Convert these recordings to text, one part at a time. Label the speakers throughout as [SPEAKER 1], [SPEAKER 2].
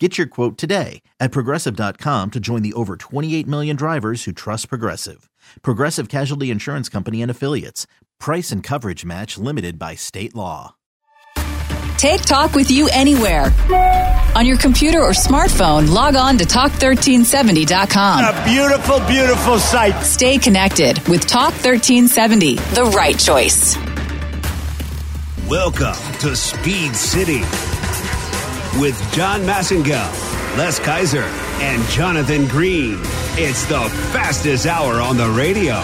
[SPEAKER 1] Get your quote today at progressive.com to join the over 28 million drivers who trust Progressive. Progressive Casualty Insurance Company and Affiliates. Price and coverage match limited by state law.
[SPEAKER 2] Take talk with you anywhere. On your computer or smartphone, log on to talk1370.com.
[SPEAKER 3] A beautiful, beautiful sight.
[SPEAKER 2] Stay connected with Talk 1370, the right choice.
[SPEAKER 4] Welcome to Speed City with John Massengill, Les Kaiser, and Jonathan Green. It's the fastest hour on the radio.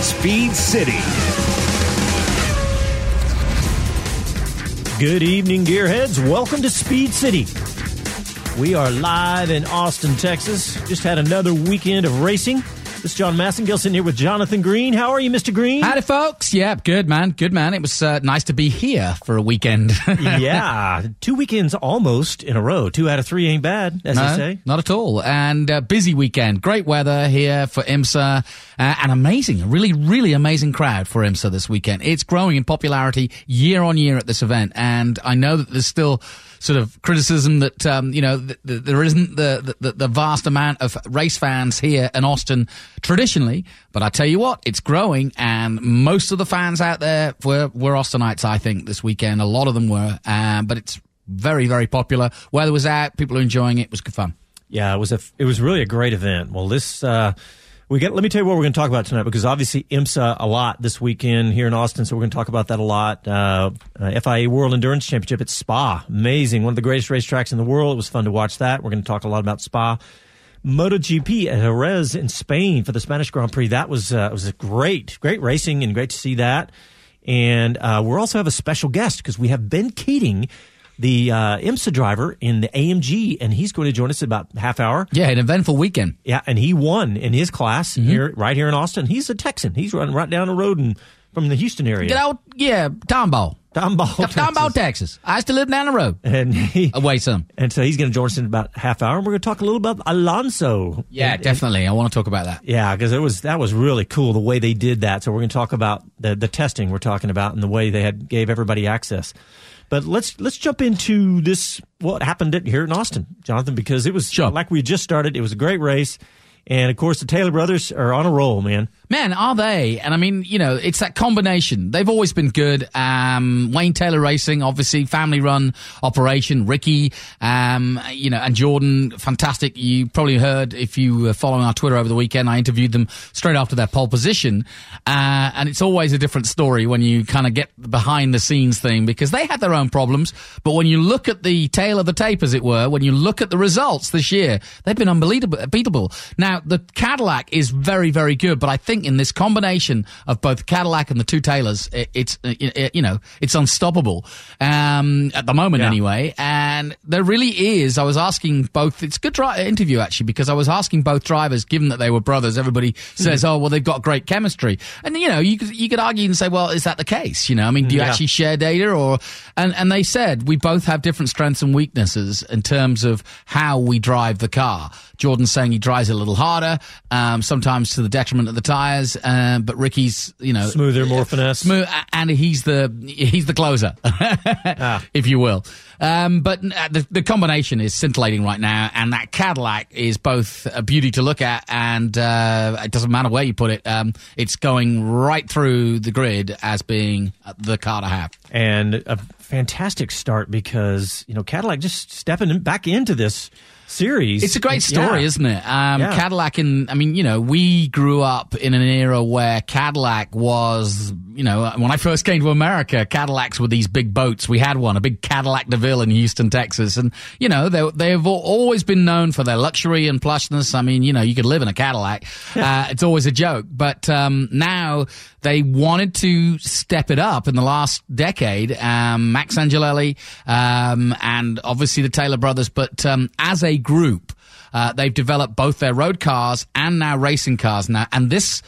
[SPEAKER 4] Speed City.
[SPEAKER 5] Good evening, gearheads. Welcome to Speed City. We are live in Austin, Texas. Just had another weekend of racing. This is John Massengill sitting here with Jonathan Green. How are you, Mr. Green?
[SPEAKER 6] Howdy, folks. Yeah, good, man. Good, man. It was uh, nice to be here for a weekend.
[SPEAKER 5] yeah, two weekends almost in a row. Two out of three ain't bad, as
[SPEAKER 6] no,
[SPEAKER 5] they say.
[SPEAKER 6] Not at all. And uh, busy weekend. Great weather here for IMSA. Uh, and amazing, a really, really amazing crowd for IMSA this weekend. It's growing in popularity year on year at this event. And I know that there's still sort of criticism that um, you know th- th- there isn't the, the, the vast amount of race fans here in Austin traditionally. But I tell you what, it's growing, and most of the fans out there were were Austinites. I think this weekend, a lot of them were, um, but it's very very popular. Weather was out, people are enjoying it. It was good fun.
[SPEAKER 5] Yeah, it was a it was really a great event. Well, this. Uh, we get, let me tell you what we're going to talk about tonight because obviously IMSA a lot this weekend here in Austin, so we're going to talk about that a lot. Uh, uh, FIA World Endurance Championship at Spa, amazing, one of the greatest racetracks in the world. It was fun to watch that. We're going to talk a lot about Spa. MotoGP at Jerez in Spain for the Spanish Grand Prix. That was uh, was great, great racing and great to see that. And uh, we also have a special guest because we have Ben Keating the uh, IMSA driver in the AMG, and he's going to join us in about half hour.
[SPEAKER 6] Yeah, an eventful weekend.
[SPEAKER 5] Yeah, and he won in his class mm-hmm. here, right here in Austin. He's a Texan. He's running right down the road and from the Houston area.
[SPEAKER 6] Get out, yeah, Tomball.
[SPEAKER 5] Tomball,
[SPEAKER 6] Texas. Tomball, Texas. I used to live down the road.
[SPEAKER 5] And he,
[SPEAKER 6] away some.
[SPEAKER 5] And so he's going to join us in about half hour. And we're going to talk a little about Alonso.
[SPEAKER 6] Yeah,
[SPEAKER 5] and,
[SPEAKER 6] definitely. I want to talk about that.
[SPEAKER 5] Yeah, because it was that was really cool the way they did that. So we're going to talk about the the testing we're talking about and the way they had gave everybody access. But let's let's jump into this what happened here in Austin, Jonathan, because it was like we just started. It was a great race. And of course, the Taylor brothers are on a roll, man.
[SPEAKER 6] Man, are they? And I mean, you know, it's that combination. They've always been good. Um, Wayne Taylor Racing, obviously, family run operation. Ricky, um, you know, and Jordan, fantastic. You probably heard if you were following our Twitter over the weekend, I interviewed them straight after their pole position. Uh, and it's always a different story when you kind of get behind the scenes thing because they had their own problems. But when you look at the tale of the tape, as it were, when you look at the results this year, they've been unbelievable. Now, the Cadillac is very, very good, but I think think in this combination of both Cadillac and the two Taylors, it, it's it, you know it's unstoppable um, at the moment yeah. anyway. And there really is. I was asking both. It's a good dri- interview actually because I was asking both drivers, given that they were brothers. Everybody says, "Oh, well, they've got great chemistry," and you know you could, you could argue and say, "Well, is that the case?" You know, I mean, do you yeah. actually share data or? And and they said we both have different strengths and weaknesses in terms of how we drive the car. Jordan's saying he drives a little harder, um, sometimes to the detriment of the tires. Uh, but Ricky's, you know,
[SPEAKER 5] smoother, more finesse,
[SPEAKER 6] smooth, and he's the he's the closer, ah. if you will. Um, but uh, the, the, combination is scintillating right now, and that Cadillac is both a beauty to look at, and uh, it doesn't matter where you put it. Um, it's going right through the grid as being the car to have,
[SPEAKER 5] and a fantastic start because you know Cadillac just stepping back into this series.
[SPEAKER 6] It's a great story, yeah. isn't it? Um, yeah. Cadillac, and I mean, you know, we grew up in an era where Cadillac was, you know, when I first came to America, Cadillacs were these big boats. We had one, a big Cadillac DeVille in Houston, Texas, and you know, they they've always been known for their luxury and plushness. I mean, you know, you could live in a Cadillac. uh, it's always a joke, but um, now they wanted to step it up in the last decade. Um, Max Angelelli um, and obviously the Taylor brothers, but um, as a group. Uh, they've developed both their road cars and now racing cars now, and this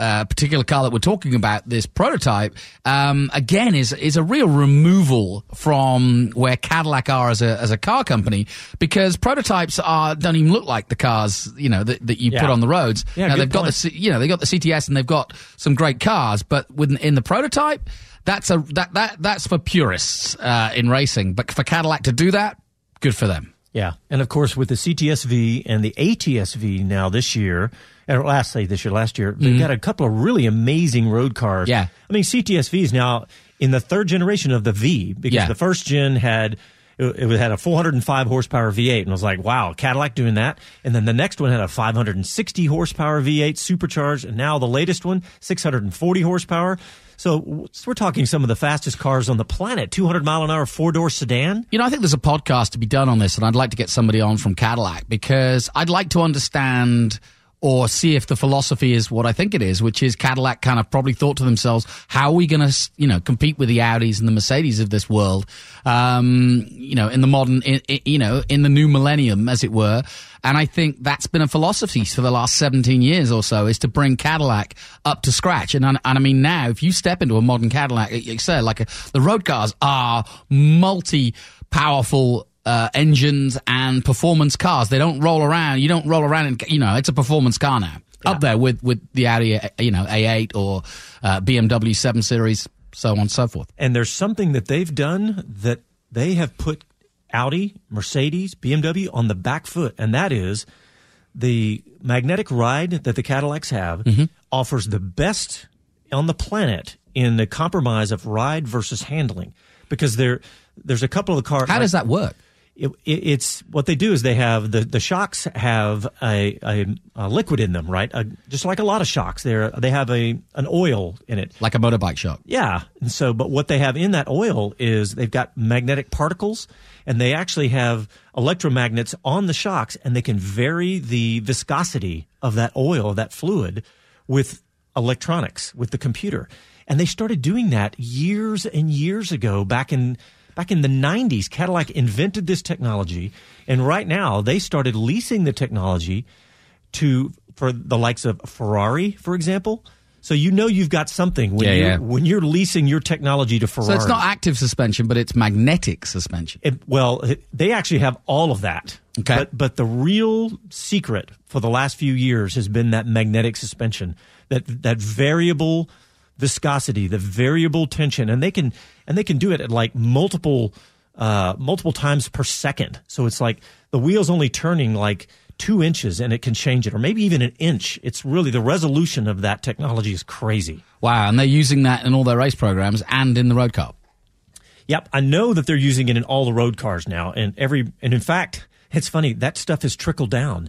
[SPEAKER 6] uh, particular car that we're talking about, this prototype, um, again is is a real removal from where Cadillac are as a as a car company because prototypes are don't even look like the cars you know that, that you
[SPEAKER 5] Yeah.
[SPEAKER 6] put on the roads.
[SPEAKER 5] Yeah,
[SPEAKER 6] now they've got the you know they got the CTS and they've got some great cars, but within in the prototype. That's a that that that's for purists uh, in racing, but for Cadillac to do that, good for them.
[SPEAKER 5] Yeah, and of course with the CTSV and the ATSV now this year, or last say this year, last year they've got a couple of really amazing road cars.
[SPEAKER 6] Mm-hmm. Yeah.
[SPEAKER 5] I mean CTSV is now in the third generation of the V because
[SPEAKER 6] Yeah.
[SPEAKER 5] the first gen had it it had a 405 horsepower V8 and I was like, wow, Cadillac doing that. And then the next one had a 560 horsepower V8 supercharged, and now the latest one 640 horsepower. So we're talking some of the fastest cars on the planet, 200 mile an hour four door sedan.
[SPEAKER 6] You know, I think there's a podcast to be done on this, and I'd like to get somebody on from Cadillac because I'd like to understand or see if the philosophy is what I think it is, which is Cadillac kind of probably thought to themselves, how are we going to, you know, compete with the Audis and the Mercedes of this world, um, you know, in the modern, in, in- you know, in the new millennium, as it were. And I think that's been a philosophy for the last 17 years or so is to bring Cadillac up to scratch. And, I- and I mean, now, if you step into a modern Cadillac, like like a, the road cars are multi powerful uh, engines and performance cars. They don't roll around. You don't roll around and, you know, it's a performance car now. Up there with, with the Audi, you know, A8 or uh, BMW 7 Series, so on and so forth.
[SPEAKER 5] And there's something that they've done that they have put Audi, Mercedes, BMW on the back foot, and that is the magnetic ride that the Cadillacs have
[SPEAKER 6] Mm-hmm.
[SPEAKER 5] offers the best on the planet in the compromise of ride versus handling. Because there, there's a couple of the cars.
[SPEAKER 6] How does that work?
[SPEAKER 5] It, it, it's what they do is they have the, the shocks have a, a, a liquid in them, right? A, just like a lot of shocks, they they have a an oil in it.
[SPEAKER 6] Like a motorbike shock.
[SPEAKER 5] Yeah. And so, but what they have in that oil is they've got magnetic particles and they actually have electromagnets on the shocks and they can vary the viscosity of that oil, that fluid with electronics, with the computer. And they started doing that years and years ago back in, back in the 90s. Cadillac invented this technology. And right now they started leasing the technology to for the likes of Ferrari, for example. So you know you've got something when
[SPEAKER 6] Yeah,
[SPEAKER 5] you're
[SPEAKER 6] yeah.
[SPEAKER 5] when you're leasing your technology to Ferrari.
[SPEAKER 6] So it's not active suspension, but it's magnetic suspension.
[SPEAKER 5] It- well, it- they actually have all of that.
[SPEAKER 6] Okay.
[SPEAKER 5] But but the real secret for the last few years has been that magnetic suspension, that that variable viscosity, the variable tension, and they can and they can do it at like multiple uh, multiple times per second. So it's like the wheel's only turning like two inches, and it can change it, or maybe even an inch. It's really the resolution of that technology is crazy.
[SPEAKER 6] Wow. And they're using that in all their race programs and in the road car.
[SPEAKER 5] Yep, I know that they're using it in all the road cars now, and every and in fact, it's funny that stuff has trickled down.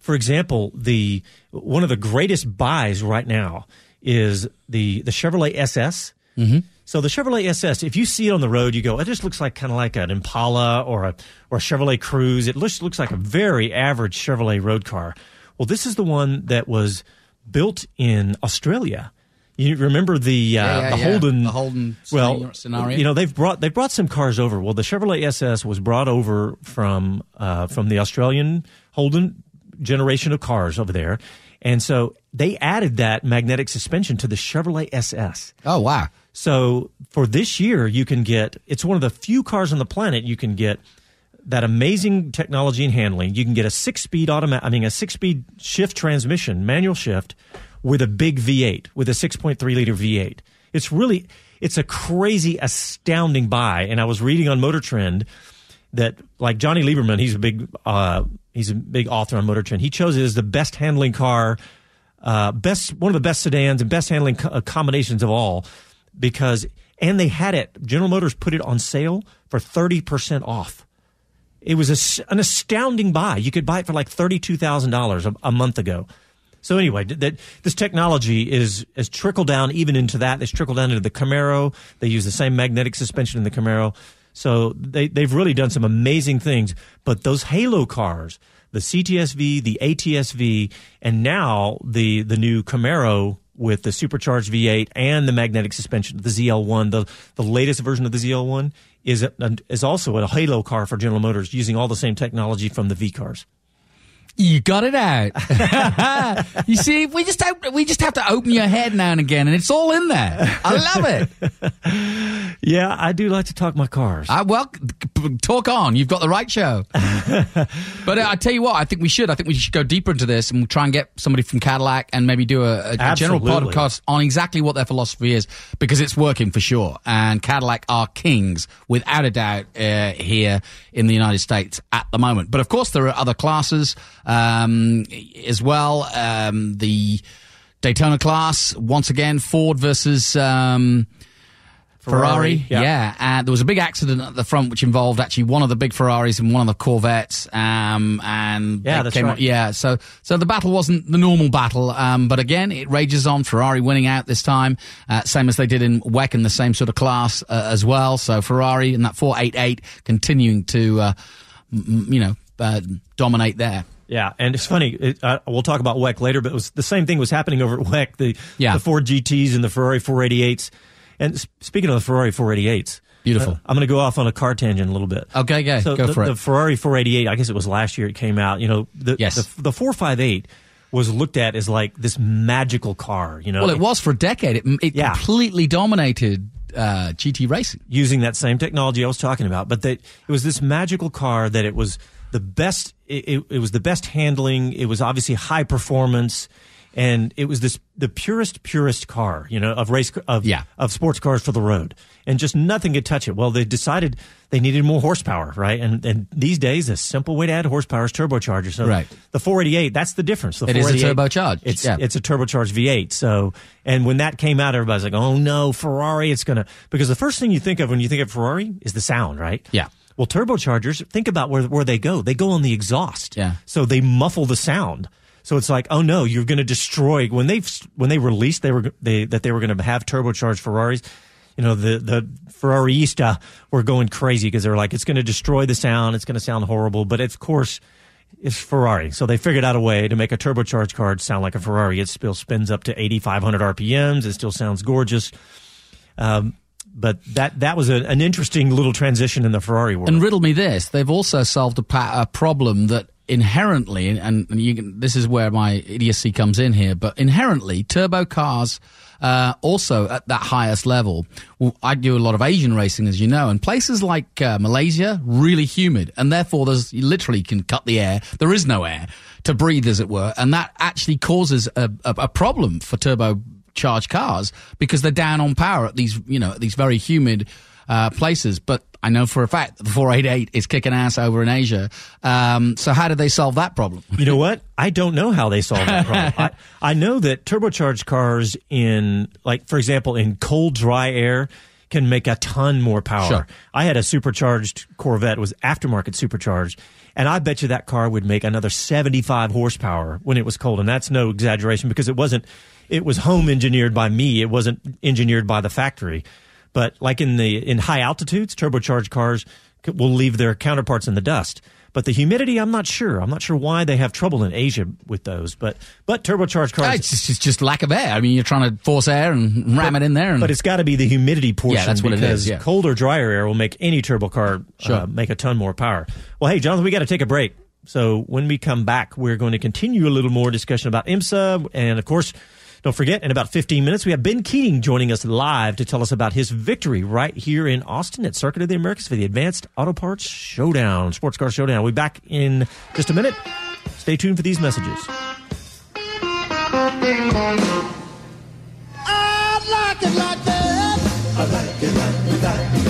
[SPEAKER 5] For example, the one of the greatest buys right now is the the Chevrolet SS. Mm-hmm. So the Chevrolet SS, if you see it on the road, you go, it just looks like kind of like an Impala or a or a Chevrolet Cruze. It looks looks like a very average Chevrolet road car. Well, this is the one that was built in Australia. You remember the uh,
[SPEAKER 6] yeah,
[SPEAKER 5] the
[SPEAKER 6] yeah.
[SPEAKER 5] Holden
[SPEAKER 6] The Holden
[SPEAKER 5] well
[SPEAKER 6] scenario.
[SPEAKER 5] You know they've brought they've brought some cars over. Well, the Chevrolet SS was brought over from uh, from the Australian Holden generation of cars over there, and so they added that magnetic suspension to the Chevrolet SS.
[SPEAKER 6] Oh, wow.
[SPEAKER 5] So for this year, you can get it's one of the few cars on the planet you can get that amazing technology and handling. You can get a six speed automatic, I mean, a six speed shift transmission, manual shift with a big V8, with a 6.3 liter V8. It's really, it's a crazy, astounding buy. And I was reading on Motor Trend that like Jonny Lieberman, he's a big, uh, he's a big author on Motor Trend. He chose it as the best handling car, uh, best, one of the best sedans and best handling co- uh, combinations of all because, and they had it, General Motors put it on sale for 30% off. It was a an astounding buy. You could buy it for like thirty-two thousand dollars a month ago. So anyway, that this technology is is trickled down even into that. It's trickled down into the Camaro. They use the same magnetic suspension in the Camaro. So they they've really done some amazing things. But those Halo cars, the CTSV, the ATSV, and now the the new Camaro with the supercharged V8 and the magnetic suspension, the ZL1, the the latest version of the ZL1 is a, is also a Halo car for General Motors using all the same technology from the V cars.
[SPEAKER 6] You got it out. you see, we just have, we just have to open your head now and again, and it's all in there. I love it.
[SPEAKER 5] Yeah, I do like to talk my cars.
[SPEAKER 6] I, well, talk on. You've got the right show. but uh, I tell you what, I think we should. I think we should go deeper into this and we'll try and get somebody from Cadillac and maybe do a, a- a general podcast on exactly what their philosophy is because it's working for sure. And Cadillac are kings, without a doubt, uh, here in the United States at the moment. But of course, there are other classes um, as well. Um, the Daytona class, once again, Ford versus. Um, Ferrari,
[SPEAKER 5] Ferrari, yeah.
[SPEAKER 6] yeah. And there was a big accident at the front which involved actually one of the big Ferraris and one of the Corvettes. Um, and
[SPEAKER 5] Yeah, that's
[SPEAKER 6] came
[SPEAKER 5] right.
[SPEAKER 6] up- yeah. So, so the battle wasn't the normal battle. Um, but again, it rages on. Ferrari winning out this time, uh, same as they did in WEC in the same sort of class uh, as well. So Ferrari in that 488 continuing to, uh, m- m- you know, uh, dominate there.
[SPEAKER 5] Yeah, and it's funny. It, uh, we'll talk about WEC later, but it was the same thing was happening over at WEC. The
[SPEAKER 6] Yeah.
[SPEAKER 5] the Ford GTS and the Ferrari 488s. And speaking of the Ferrari 488s,
[SPEAKER 6] Beautiful.
[SPEAKER 5] uh, I'm going to go off on a car tangent a little bit.
[SPEAKER 6] Okay, go,
[SPEAKER 5] So
[SPEAKER 6] go
[SPEAKER 5] the,
[SPEAKER 6] for it.
[SPEAKER 5] the Ferrari 488, I guess it was last year it came out. You know, the
[SPEAKER 6] Yes.
[SPEAKER 5] the, the 458 was looked at as like this magical car. You know,
[SPEAKER 6] well, it was for a decade. It, it
[SPEAKER 5] Yeah.
[SPEAKER 6] completely dominated uh, GT racing.
[SPEAKER 5] using that same technology I was talking about, but that it was this magical car that it was the best. It, it, was the best handling. It was obviously high performance, and it was this the purest, purest car, you know, of race of
[SPEAKER 6] Yeah.
[SPEAKER 5] of sports cars for the road, and just nothing could touch it. Well, they decided they needed more horsepower, right? And and these days, a simple way to add horsepower is turbocharger. So
[SPEAKER 6] Right.
[SPEAKER 5] the 488, that's the difference. The
[SPEAKER 6] It is a
[SPEAKER 5] 488,
[SPEAKER 6] turbocharged,
[SPEAKER 5] It's
[SPEAKER 6] yeah.
[SPEAKER 5] it's a turbocharged V8. So, and when that came out, everybody's like, "Oh no, Ferrari! It's gonna." Because the first thing you think of when you think of Ferrari is the sound, right?
[SPEAKER 6] Yeah.
[SPEAKER 5] Well, turbochargers, think about where where they go. They go on the exhaust.
[SPEAKER 6] Yeah.
[SPEAKER 5] So they muffle the sound. So it's like, oh no, you're going to destroy when they when they released they were they that they were going to have turbocharged Ferraris. You know, the the Ferrariista were going crazy because they were like, it's going to destroy the sound. It's going to sound horrible. But of course, it's Ferrari. So they figured out a way to make a turbocharged car sound like a Ferrari. It still spins up to 8,500 RPMs. It still sounds gorgeous. Um, but that that was a, an interesting little transition in the Ferrari world.
[SPEAKER 6] And riddle me this: they've also solved a, pa- a problem that inherently, and, and can, this is where my idiocy comes in here, but inherently, turbo cars. Uh, also at that highest level, I do a lot of Asian racing, as you know, and places like uh, Malaysia, really humid, and therefore there's you literally can cut the air. There is no air to breathe, as it were, and that actually causes a, a, a problem for turbo charged cars because they're down on power at these, you know, at these very humid uh, places. But I know for a fact that the 488 is kicking ass over in Asia. Um, so how did they solve that problem?
[SPEAKER 5] You know what? I don't know how they solved that problem. I, I know that turbocharged cars in, like, for example, in cold, dry air can make a ton more power.
[SPEAKER 6] Sure.
[SPEAKER 5] I had a supercharged Corvette, it was aftermarket supercharged, and I bet you that car would make another 75 horsepower when it was cold. And that's no exaggeration because it wasn't, it was home engineered by me. It wasn't engineered by the factory. But like in the, in high altitudes, turbocharged cars will leave their counterparts in the dust. But the humidity, I'm not sure. I'm not sure why they have trouble in Asia with those. But but turbocharged cars,
[SPEAKER 6] It's just, it's just lack of air. I mean, you're trying to force air and ram it in there. And
[SPEAKER 5] but it's got to be the humidity portion.
[SPEAKER 6] Yeah, that's what it is, yeah.
[SPEAKER 5] cold or drier air will make any turbo car
[SPEAKER 6] Sure.
[SPEAKER 5] uh, make a ton more power. Well, hey, Jonathan, we got to take a break. So when we come back, we're going to continue a little more discussion about IMSA, and of course. Don't forget, in about 15 minutes, we have Ben Keating joining us live to tell us about his victory right here in Austin at Circuit of the Americas for the Advanced Auto Parts Showdown, Sports Car Showdown. We'll be back in just a minute. Stay tuned for these messages.
[SPEAKER 7] I like it like that. I like it like that.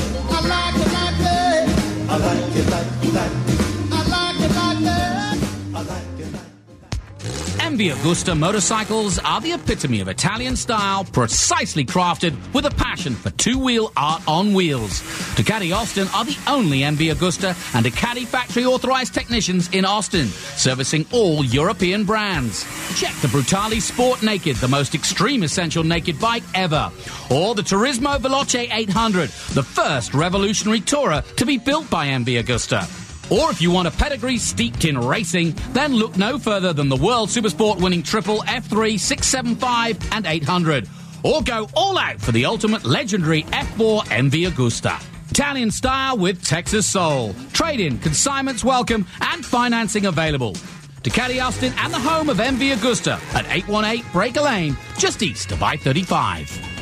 [SPEAKER 6] MV Agusta motorcycles are the epitome of Italian style, precisely crafted with a passion for two-wheel art on wheels. Ducati Austin are the only MV Agusta and Ducati factory authorized technicians in Austin, servicing all European brands. Check the Brutale Sport Naked, the most extreme essential naked bike ever, or the Turismo Veloce 800, the first revolutionary tourer to be built by MV Agusta. Or if you want a pedigree steeped in racing, then look no further than the World Supersport winning triple F3, 675, and 800. Or go all out for the ultimate legendary F4 MV Agusta. Italian style with Texas soul. Trade in, consignments welcome, and financing available. Ducati Austin and the home of MV Agusta at 818 Breaker Lane, just east of I-35.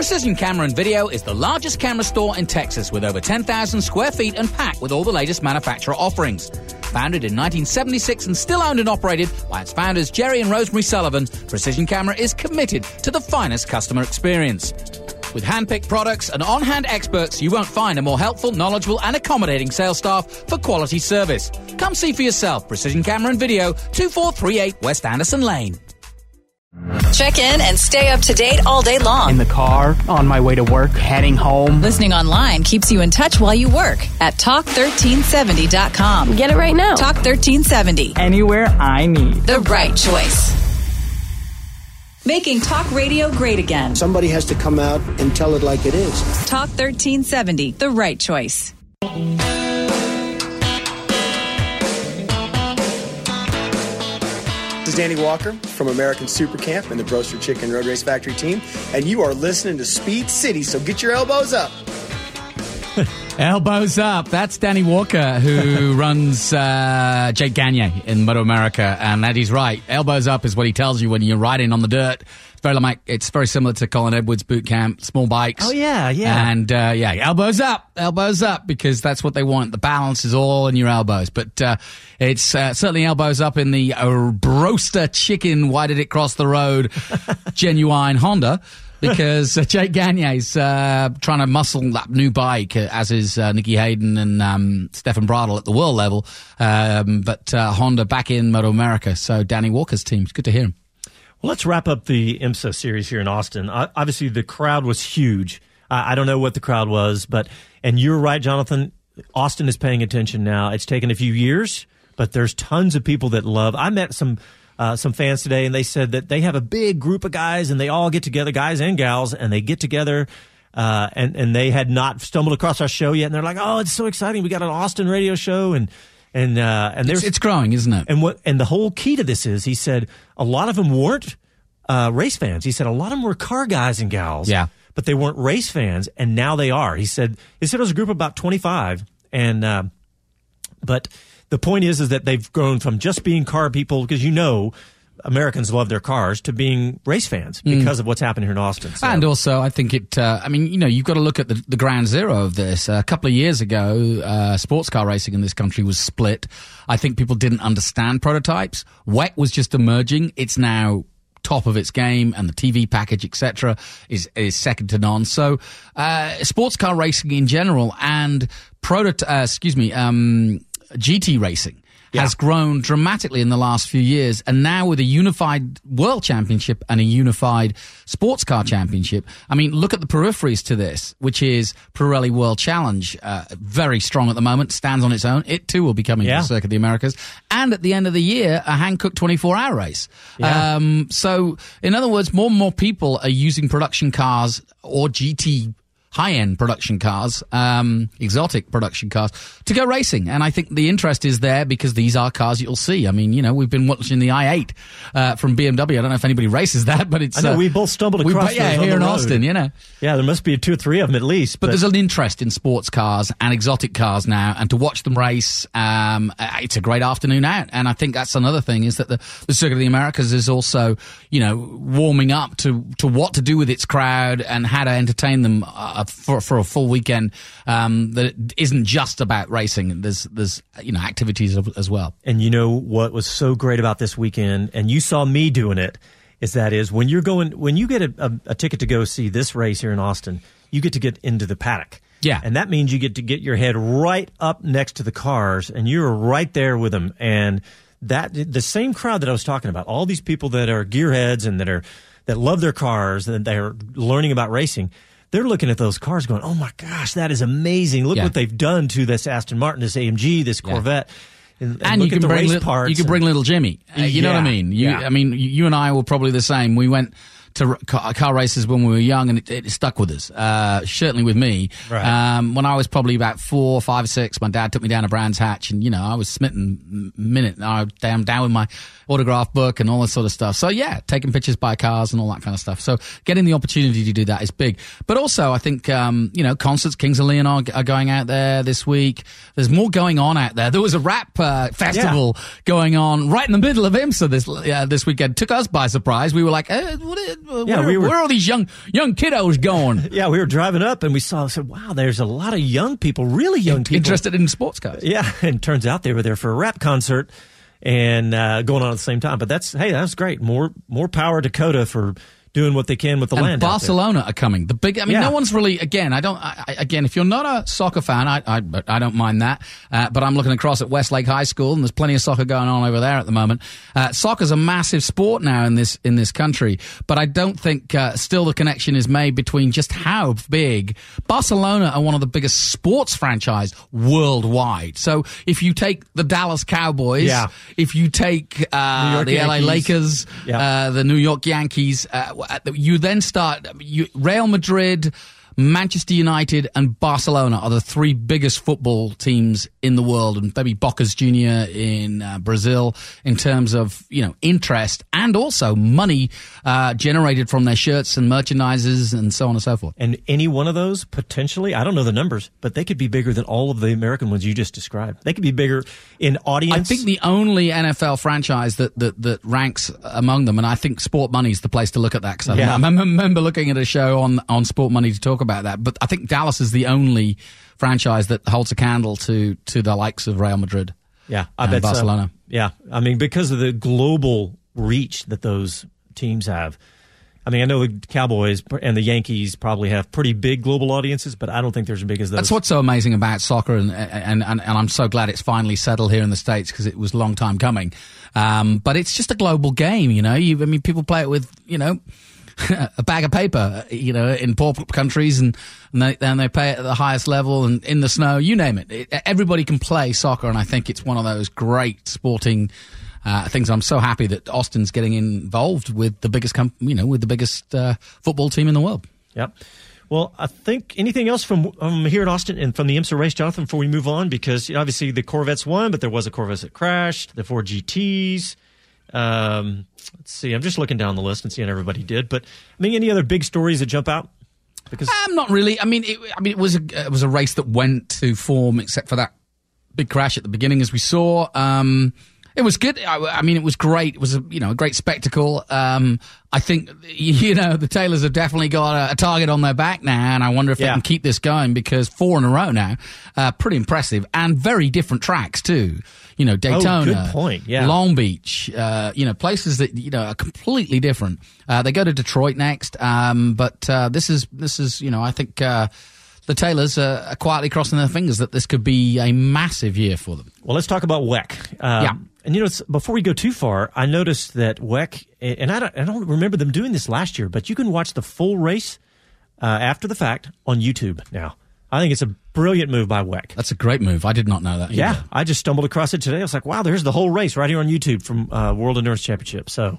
[SPEAKER 6] Precision Camera and Video is the largest camera store in Texas with over 10,000 square feet and packed with all the latest manufacturer offerings. Founded in 1976 and still owned and operated by its founders Jerry and Rosemary Sullivan, Precision Camera is committed to the finest customer experience. With hand-picked products and on-hand experts, you won't find a more helpful, knowledgeable and accommodating sales staff for quality service. Come see for yourself. Precision Camera and Video, 2438 West Anderson Lane.
[SPEAKER 2] Check in and stay up to date all day long.
[SPEAKER 8] in the car, on my way to work, heading home.
[SPEAKER 2] Listening online keeps you in touch while you work at talk1370.com.
[SPEAKER 9] Get it right now.
[SPEAKER 2] Talk 1370,
[SPEAKER 8] Anywhere I need.
[SPEAKER 2] the right choice. Making talk radio great again.
[SPEAKER 10] Somebody has to come out and tell it like it is.
[SPEAKER 2] Talk 1370, the right choice.
[SPEAKER 11] Is Danny Walker from American Super Camp and the Broaster Chicken Road Race Factory team, and you are listening to Speed City, so get your elbows up.
[SPEAKER 6] Elbows up. That's Danny Walker, who runs uh, Jake Gagne in Moto America, and that he's right. Elbows up is what he tells you when you're riding on the dirt. Very like it's very similar to Colin Edwards boot camp, small bikes.
[SPEAKER 5] Oh, yeah, yeah.
[SPEAKER 6] And uh, yeah, elbows up, elbows up, because that's what they want. The balance is all in your elbows, but uh, it's uh, certainly elbows up in the uh, Broaster Chicken. Why did it cross the road? Genuine Honda because uh, Jake Gagne's uh, trying to muscle that new bike, uh, as is uh, Nicky Hayden and um, Stefan Bradl at the world level. Um, but uh, Honda back in Moto America. So Danny Walker's team. It's good to hear him.
[SPEAKER 5] Let's wrap up the IMSA series here in Austin. Obviously, the crowd was huge. I I don't know what the crowd was, but and you're right, Jonathan. Austin is paying attention now. It's taken a few years, but there's tons of people that love. I met some uh, some fans today, and they said that they have a big group of guys, and they all get together, guys and gals, and they get together. Uh, and and they had not stumbled across our show yet, and they're like, "Oh, it's so exciting! We got an Austin radio show, and and uh, and there's
[SPEAKER 6] It's, it's growing, isn't it?
[SPEAKER 5] and what and the whole key to this is he said a lot of them weren't uh, race fans. He said a lot of them were car guys and gals.
[SPEAKER 6] Yeah.
[SPEAKER 5] But they weren't race fans, and now they are. He said he said it was a group of about twenty five, and uh, but the point is is that they've grown from just being car people because you know Americans love their cars to being race fans because of what's happened here in Austin. So-
[SPEAKER 6] And also, I think it. Uh, I mean, you know, you've got to look at the, the ground zero of this. a couple of years ago, uh, sports car racing in this country was split. I think people didn't understand prototypes. WEC was just emerging. It's now top of its game, and the TV package, etc., is is second to none. So, uh, sports car racing in general and prototype. Uh, excuse me, um, GT racing has grown dramatically in the last few years. And now with a unified world championship and a unified sports car championship, I mean, look at the peripheries to this, which is Pirelli World Challenge, uh, very strong at the moment, stands on its own. It too will be coming
[SPEAKER 5] Yeah.
[SPEAKER 6] to the Circuit of the Americas. And at the end of the year, a Hankook 24 hour race.
[SPEAKER 5] Yeah.
[SPEAKER 6] Um, so in other words, more and more people are using production cars or GT high-end production cars, um, exotic production cars, to go racing. And I think the interest is there because these are cars you'll see. I mean, you know, we've been watching the i8 uh, from BMW. I don't know if anybody races that, but it's
[SPEAKER 5] I know
[SPEAKER 6] uh,
[SPEAKER 5] we both stumbled
[SPEAKER 6] we-
[SPEAKER 5] across
[SPEAKER 6] yeah
[SPEAKER 5] those on
[SPEAKER 6] here in
[SPEAKER 5] road.
[SPEAKER 6] Austin. You know,
[SPEAKER 5] Yeah, there must be two or three of them at least.
[SPEAKER 6] but, there's an interest in sports cars and exotic cars now, and to watch them race, um, uh, it's a great afternoon out. And I think that's another thing is that the, the Circuit of the Americas is also, you know, warming up to, to what to do with its crowd and how to entertain them uh, for, for a full weekend. Um, that isn't just about racing. There's, there's, you know, activities as well.
[SPEAKER 5] And you know what was so great about this weekend, and you saw me doing it, is that is when you're going when you get a, a, a ticket to go see this race here in Austin, you get to get into the paddock.
[SPEAKER 6] Yeah.
[SPEAKER 5] and that means you get to get your head right up next to the cars, and you're right there with them. And that the same crowd that I was talking about, all these people that are gearheads and that are that love their cars and they're learning about racing. They're looking at those cars going, "Oh my gosh, that is amazing! Look
[SPEAKER 6] Yeah.
[SPEAKER 5] what they've done to this Aston Martin, this AMG, this Corvette." And,
[SPEAKER 6] and
[SPEAKER 5] look
[SPEAKER 6] you
[SPEAKER 5] at
[SPEAKER 6] can
[SPEAKER 5] the
[SPEAKER 6] bring
[SPEAKER 5] race
[SPEAKER 6] little,
[SPEAKER 5] parts
[SPEAKER 6] you can
[SPEAKER 5] and-
[SPEAKER 6] bring little Jimmy. Uh, you know what I mean? You,
[SPEAKER 5] yeah.
[SPEAKER 6] I mean, you and I were probably the same. We went to car, car races when we were young, and it, it stuck with us. Uh, certainly with me.
[SPEAKER 5] Right.
[SPEAKER 6] Um, when I was probably about four, five, six, my dad took me down to Brands Hatch, and you know I was smitten minute. I was down down with my autograph book and all this sort of stuff. So yeah, taking pictures by cars and all that kind of stuff. So getting the opportunity to do that is big. But also, I think um, you know concerts. Kings of Leon are, are going out there this week. There's more going on out there. There was a rap uh, festival going on right in the middle of IMSA this uh, this weekend. Took us by surprise. We were like, eh, what,
[SPEAKER 5] Yeah,
[SPEAKER 6] where,
[SPEAKER 5] we were-
[SPEAKER 6] where are all these young young kiddos going?
[SPEAKER 5] Yeah, we were driving up and we saw. Said, "Wow, there's a lot of young people, really young people
[SPEAKER 6] Interested in sports cars.
[SPEAKER 5] Yeah, and turns out they were there for a rap concert and uh, going on at the same time. But that's hey, that's great. More more power to COTA for doing what they can with the
[SPEAKER 6] and
[SPEAKER 5] land.
[SPEAKER 6] Barcelona are coming. The big, I mean,
[SPEAKER 5] Yeah.
[SPEAKER 6] no one's really. Again, I don't. I, again, if you're not a soccer fan, I I, I don't mind that. Uh, but I'm looking across at Westlake High School, and there's plenty of soccer going on over there at the moment. Uh, soccer's a massive sport now in this in this country, but I don't think uh, still the connection is made between just how big Barcelona are one of the biggest sports franchise worldwide. So if you take the Dallas Cowboys,
[SPEAKER 5] Yeah.
[SPEAKER 6] if you take uh, the LA Lakers,
[SPEAKER 5] Yeah.
[SPEAKER 6] uh, the New York Yankees. You then start you, Real Madrid, Manchester United, and Barcelona are the three biggest football teams in the world, and maybe Bocas Jr. in uh, Brazil in terms of you know interest and also money uh, generated from their shirts and merchandises and so on and so forth.
[SPEAKER 5] And any one of those potentially, I don't know the numbers, but they could be bigger than all of the American ones you just described. They could be bigger in audience.
[SPEAKER 6] I think the only NFL franchise that, that, that ranks among them, and I think Sport Money is the place to look at that because I,
[SPEAKER 5] Yeah.
[SPEAKER 6] I remember, remember looking at a show on, on Sport Money to talk about that. But I think Dallas is the only franchise that holds a candle to, to the likes of Real Madrid.
[SPEAKER 5] yeah, I
[SPEAKER 6] and
[SPEAKER 5] bet so.
[SPEAKER 6] Barcelona.
[SPEAKER 5] Yeah, I mean because of the global reach that those teams have. I mean, I know the Cowboys and the Yankees probably have pretty big global audiences, but I don't think they're as big as those.
[SPEAKER 6] That's what's so amazing about soccer, and and, and, and I'm so glad it's finally settled here in the states because it was a long time coming. Um, but it's just a global game, you know. You, I mean, people play it with you know a bag of paper, you know, in poor countries, and and they and they play it at the highest level and in the snow, you name it. it everybody can play soccer, and I think it's one of those great sporting. Uh, things I'm so happy that Austin's getting involved with the biggest, com- you know, with the biggest uh, football team in the world.
[SPEAKER 5] Yep. Well, I think anything else from um, here in Austin and from the IMSA race, Jonathan, before we move on, because obviously the Corvettes won, but there was a Corvette that crashed, the four GTs. Um, let's see, I'm just looking down the list and seeing everybody did. But I mean, any other big stories that jump out? Because
[SPEAKER 6] Um, not really. I mean, it, I mean, it was a it was a race that went to form, except for that big crash at the beginning, as we saw. Um, it was good. I, I mean, it was great. It was a you know a great spectacle. Um, I think you know the Taylors have definitely got a, a target on their back now, and I wonder if they can keep this going because four in a row now, uh, pretty impressive and very different tracks too. You know, Daytona,
[SPEAKER 5] good point. Yeah.
[SPEAKER 6] Long Beach, uh, you know, places that you know are completely different. Uh, they go to Detroit next, um, but uh, this is this is you know I think uh, the Taylors are, are quietly crossing their fingers that this could be a massive year for them.
[SPEAKER 5] Well, let's talk about WEC. Um,
[SPEAKER 6] Yeah.
[SPEAKER 5] And you know, it's- before we go too far, I noticed that WEC, and I don't, I don't remember them doing this last year, but you can watch the full race uh, after the fact on YouTube now. I think it's a brilliant move by WEC.
[SPEAKER 6] That's a great move. I did not know that.
[SPEAKER 5] Yeah,
[SPEAKER 6] either.
[SPEAKER 5] I just stumbled across it today. I was like, wow, there's the whole race right here on YouTube from uh, World Endurance Championship. So,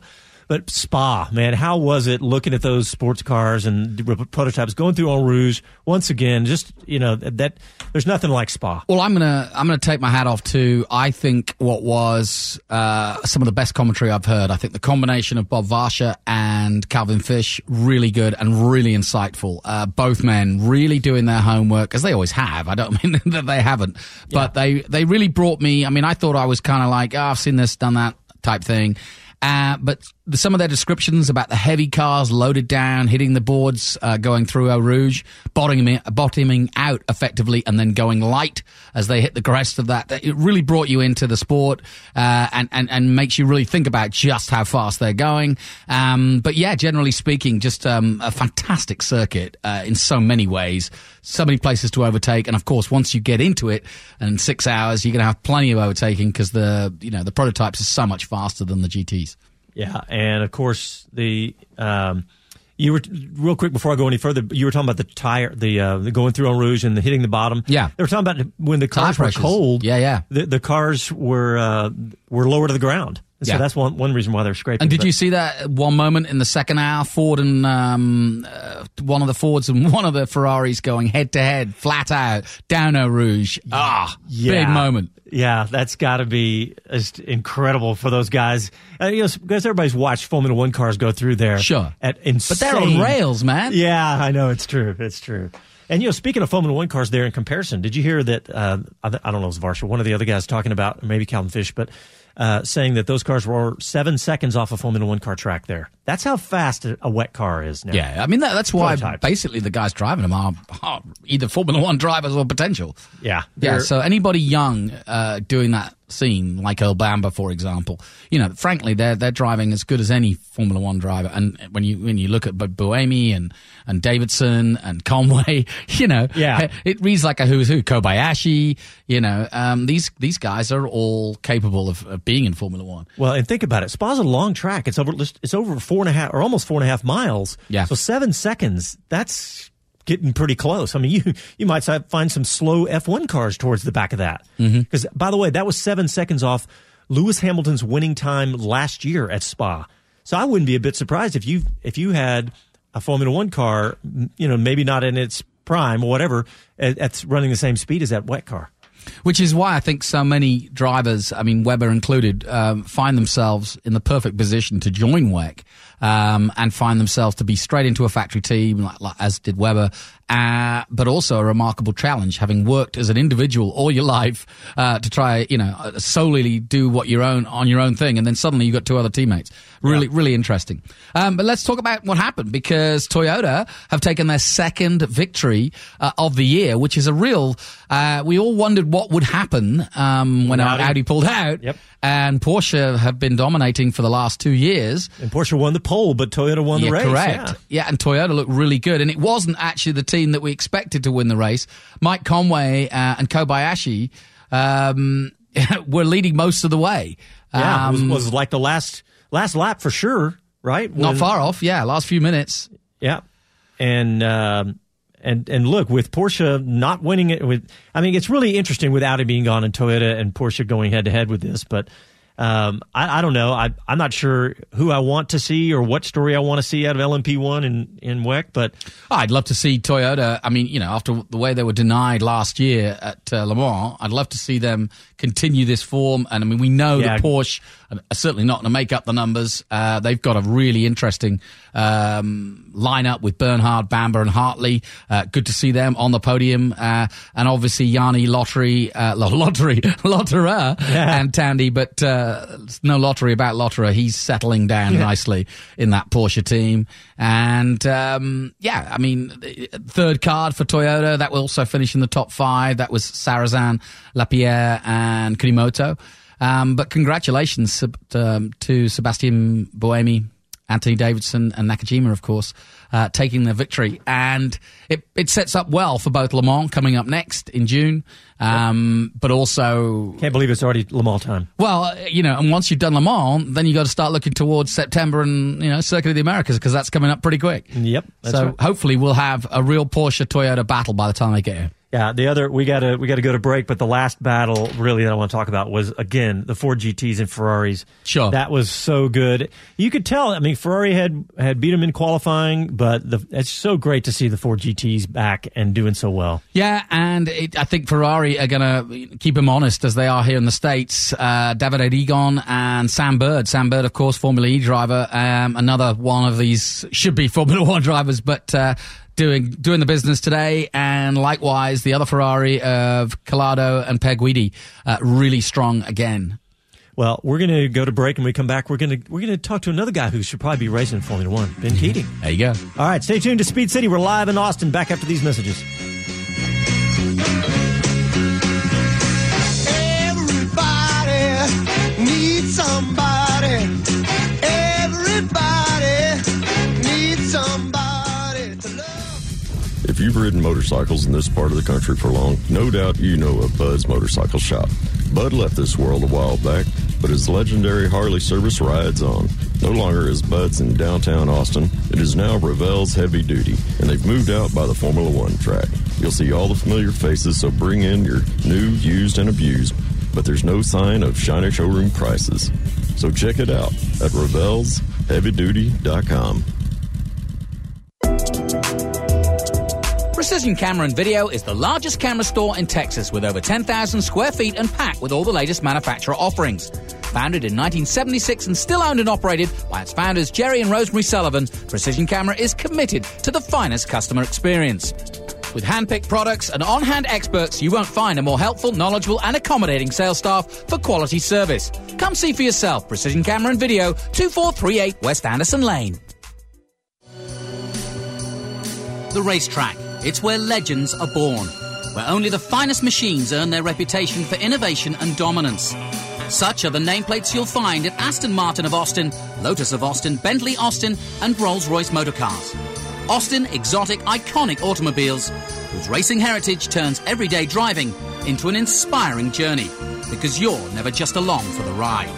[SPEAKER 5] but Spa, man, how was it looking at those sports cars and prototypes going through Eau Rouge once again? Just you know that, that there's nothing like Spa.
[SPEAKER 6] Well, I'm gonna I'm gonna take my hat off to I think what was uh, some of the best commentary I've heard. I think the combination of Bob Varsha and Calvin Fish really good and really insightful. Uh, both men really doing their homework as they always have. I don't mean that they haven't, but they they really brought me. I mean, I thought I was kind of like, oh, I've seen this, done that type thing. Uh, but some of their descriptions about the heavy cars loaded down, hitting the boards, uh, going through Eau Rouge, bottoming, bottoming out effectively, and then going light as they hit the crest of that. It really brought you into the sport uh, and, and, and makes you really think about just how fast they're going. Um, but yeah, generally speaking, just um, a fantastic circuit uh, in so many ways. So many places to overtake, and of course, once you get into it, and six hours, you're going to have plenty of overtaking because the you know the prototypes are so much faster than the GTs.
[SPEAKER 5] Yeah, and of course the um, you were real quick before I go any further. You were talking about the tire, the, uh, the going through Eau Rouge and the hitting the bottom.
[SPEAKER 6] Yeah.
[SPEAKER 5] they were talking about when the cars were cold.
[SPEAKER 6] Yeah, yeah.
[SPEAKER 5] The, the cars were uh, were lower to the ground. So
[SPEAKER 6] Yeah.
[SPEAKER 5] that's one one reason why they're scraping.
[SPEAKER 6] And did
[SPEAKER 5] but-
[SPEAKER 6] you see that one moment in the second hour, Ford and um, uh, one of the Fords and one of the Ferraris going head to head, flat out, down Eau Rouge? Ah, big moment.
[SPEAKER 5] Yeah, that's got to be just incredible for those guys. Uh, you know, because everybody's watched Formula One cars go through there.
[SPEAKER 6] Sure.
[SPEAKER 5] at insane.
[SPEAKER 6] But they're on rails, man.
[SPEAKER 5] Yeah, I know it's true. It's true. And you know, speaking of Formula One cars, there in comparison, did you hear that? Uh, I, th- I don't know, it was Varsha, one of the other guys talking about maybe Calvin Fish, but uh, saying that those cars were seven seconds off a Formula One car track. There, that's how fast a, a WEC car is now.
[SPEAKER 6] Yeah, I mean that, that's why basically the guys driving them are, are either Formula One drivers or potential.
[SPEAKER 5] yeah,
[SPEAKER 6] Yeah, so anybody young uh, doing that scene, like Bamber, for example, you know, frankly, they're they're driving as good as any Formula One driver. And when you when you look at Bu- Buemi and and Davidson and Conway, you know,
[SPEAKER 5] Yeah.
[SPEAKER 6] it reads like a who's who. Kobayashi, you know, um, these these guys are all capable of, of being in Formula One.
[SPEAKER 5] Well, and think about it. Spa's a long track. It's over. It's over four and a half, or almost four and a half miles.
[SPEAKER 6] Yeah.
[SPEAKER 5] So seven seconds. That's getting pretty close. I mean, you you might find some slow F1 cars towards the back of that. Because by the way, that was seven seconds off Lewis Hamilton's winning time last year at Spa. So I wouldn't be a bit surprised if you if you had a Formula One car, you know, maybe not in its prime or whatever, that's running the same speed as that WEC car.
[SPEAKER 6] Which is why I think so many drivers, I mean Webber included, um, find themselves in the perfect position to join WEC um, and find themselves to be straight into a factory team, like, like, as did Webber, uh, but also a remarkable challenge, having worked as an individual all your life uh, to try, you know, uh, solely do what your own on your own thing, and then suddenly you've got two other teammates. Really, really interesting. Um, but let's talk about what happened because Toyota have taken their second victory uh, of the year, which is a real. Uh, we all wondered what would happen um, when
[SPEAKER 5] Audi.
[SPEAKER 6] Audi pulled out,
[SPEAKER 5] Yep.
[SPEAKER 6] and Porsche have been dominating for the last two years.
[SPEAKER 5] And Porsche won the pole, but Toyota won
[SPEAKER 6] yeah,
[SPEAKER 5] the race.
[SPEAKER 6] correct.
[SPEAKER 5] Yeah.
[SPEAKER 6] Yeah. and Toyota looked really good, and it wasn't actually the team that we expected to win the race. Mike Conway uh, and Kobayashi um, were leading most of the way.
[SPEAKER 5] Yeah, it was,
[SPEAKER 6] Um,
[SPEAKER 5] was like the last last lap for sure, right?
[SPEAKER 6] not far off. Yeah, last few minutes.
[SPEAKER 5] Yeah, and um, and and look with Porsche not winning it with. I mean, it's really interesting with Audi being gone and Toyota and Porsche going head to head with this, but. Um, I, I don't know. I, I'm not sure who I want to see or what story I want to see out of LMP1 in, in WEC, but
[SPEAKER 6] Oh, I'd love to see Toyota. I mean, you know, after the way they were denied last year at uh, Le Mans, I'd love to see them continue this form. And I mean, we know
[SPEAKER 5] Yeah.
[SPEAKER 6] that Porsche are certainly not going to make up the numbers. Uh, they've got a really interesting um, lineup with Bernhard, Bamber, and Hartley. Uh, good to see them on the podium. Uh, and obviously Yanni Lottery, uh, Lottery, Lotterer and Tandy, but uh, no lottery about Lotterer. He's settling down nicely in that Porsche team. And um, yeah, I mean, third card for Toyota. That will also finish in the top five. That was Sarrazin, Lapierre, and Kunimoto. Um, but congratulations um, to Sebastian Buemi, Anthony Davidson, and Nakajima, of course, uh, taking the victory. And it, it sets up well for both Le Mans coming up next in June, um, but also
[SPEAKER 5] can't believe it's already Le Mans time.
[SPEAKER 6] well, uh, you know, and once you've done Le Mans, then you've got to start looking towards September and you know Circuit of the Americas because that's coming up pretty quick.
[SPEAKER 5] Yep.
[SPEAKER 6] So
[SPEAKER 5] right.
[SPEAKER 6] hopefully we'll have a real Porsche Toyota battle by the time I get here.
[SPEAKER 5] Yeah, the other we gotta we gotta go to break, but the last battle really that I want to talk about was again the Ford GTS and Ferraris.
[SPEAKER 6] Sure.
[SPEAKER 5] that was so good. You could tell. I mean, Ferrari had had beat them in qualifying, but the, it's so great to see the Ford GTS back and doing so well.
[SPEAKER 6] Yeah, and it, I think Ferrari are going to keep him honest as they are here in the States. Uh, David Rigon and Sam Bird. Sam Bird, of course, Formula E driver. Um, another one of these should be Formula One drivers, but uh, doing doing the business today. And likewise, the other Ferrari of Calado and Pier Guidi, uh, really strong again.
[SPEAKER 5] Well, we're gonna go to break, and we come back. We're gonna we're gonna talk to another guy who should probably be racing in Formula One, Ben Keating.
[SPEAKER 6] There you go.
[SPEAKER 5] All right, stay tuned to Speed City. We're live in Austin. Back after these messages.
[SPEAKER 9] You've ridden motorcycles in this part of the country for long, no doubt you know of Bud's Motorcycle Shop. Bud left this world a while back, but his legendary Harley service rides on. No longer is Bud's in downtown Austin. It is now Rebel's Heavy Duty, and they've moved out by the Formula One track. You'll see all the familiar faces, so bring in your new, used, and abused, but there's no sign of shiny showroom prices. So check it out at rebelsheavyduty.com.
[SPEAKER 6] Precision Camera and Video is the largest camera store in Texas with over 10,000 square feet and packed with all the latest manufacturer offerings. Founded in 1976 and still owned and operated by its founders Jerry and Rosemary Sullivan, Precision Camera is committed to the finest customer experience. With hand-picked products and on-hand experts, you won't find a more helpful, knowledgeable and accommodating sales staff for quality service. Come see for yourself. Precision Camera and Video, 2438 West Anderson Lane. The racetrack. It's where legends are born, where only the finest machines earn their reputation for innovation and dominance. Such are the nameplates you'll find at Aston Martin of Austin, Lotus of Austin, Bentley Austin, and Rolls Royce Motorcars. Austin exotic, iconic automobiles whose racing heritage turns everyday driving into an inspiring journey because you're never just along for the ride.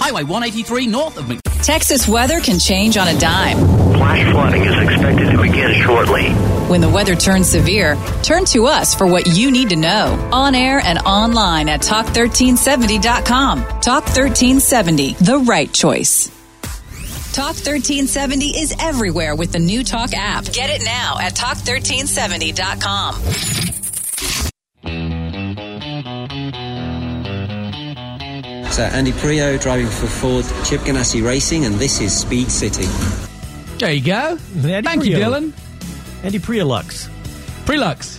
[SPEAKER 6] Highway 183 north of Mc-
[SPEAKER 2] Texas weather can change on a dime.
[SPEAKER 12] Flash flooding is expected to begin shortly.
[SPEAKER 2] When the weather turns severe, turn to us for what you need to know. On air and online at talk1370.com. Talk 1370, the right choice. Talk 1370 is everywhere with the new Talk app. Get it now at talk1370.com.
[SPEAKER 13] So Andy Priaulx driving for Ford Chip Ganassi Racing, and this is Speed City.
[SPEAKER 6] There you go.
[SPEAKER 5] Andy
[SPEAKER 6] Thank you,
[SPEAKER 5] Prio.
[SPEAKER 6] Dylan.
[SPEAKER 5] Andy Prialux.
[SPEAKER 6] Prelux.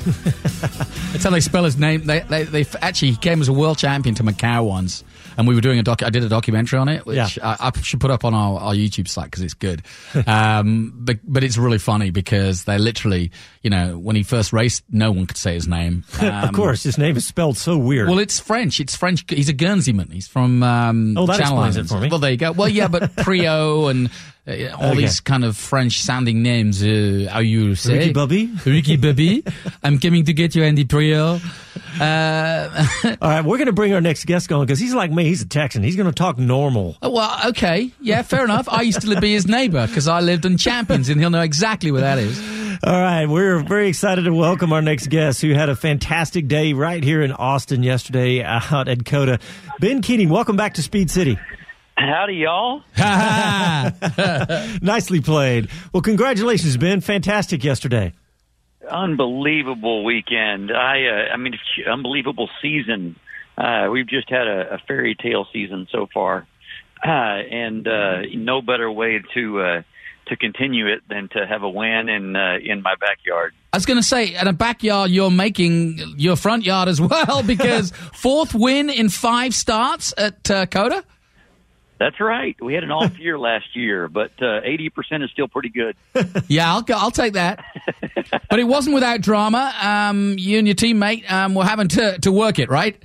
[SPEAKER 6] That's how they spell his name. They, they, they actually he came as a world champion to Macau once, and we were doing a doc. I did a documentary on it, which
[SPEAKER 5] Yeah.
[SPEAKER 6] I, I should put up on our, our YouTube site because it's good. um, but but it's really funny because they literally, you know, when he first raced, no one could say his name.
[SPEAKER 5] of
[SPEAKER 6] Um,
[SPEAKER 5] course, his name is spelled so weird.
[SPEAKER 6] Well, it's French. It's French. He's a Guernseyman. He's from um,
[SPEAKER 5] Oh, that
[SPEAKER 6] Channel
[SPEAKER 5] explains it for me.
[SPEAKER 6] Well, there you go. Well, yeah, but Prio and uh, all
[SPEAKER 5] Okay.
[SPEAKER 6] these kind of French-sounding names. Uh, how you say?
[SPEAKER 5] Ricky Bobby?
[SPEAKER 6] Ricky Bobby. I'm coming to get you, Andy Prio. Uh,
[SPEAKER 5] All right, we're going to bring our next guest on because he's like me. He's a Texan. He's going to talk normal.
[SPEAKER 6] oh, well, okay, yeah, fair enough. I used to be his neighbour because I lived in Champions, and he'll know exactly where that is.
[SPEAKER 5] All right, we're very excited to welcome our next guest who had a fantastic day right here in Austin yesterday out at COTA. Ben Keating, welcome back to Speed City.
[SPEAKER 12] Howdy, y'all.
[SPEAKER 5] Nicely played. Well, congratulations, Ben. Fantastic yesterday.
[SPEAKER 12] Unbelievable weekend. I, uh, I mean, unbelievable season. Uh, we've just had a, a fairy tale season so far, uh, and uh, no better way to uh, to continue it than to have a win in uh, in my backyard.
[SPEAKER 6] I was going to say, in a backyard, you're making your front yard as well because fourth win in five starts at uh, COTA.
[SPEAKER 12] That's right. We had an off year last year, but uh, eighty percent is still pretty good.
[SPEAKER 6] Yeah, I'll go, I'll take that. but it wasn't without drama. Um, you and your teammate um, were having to, to work it, right?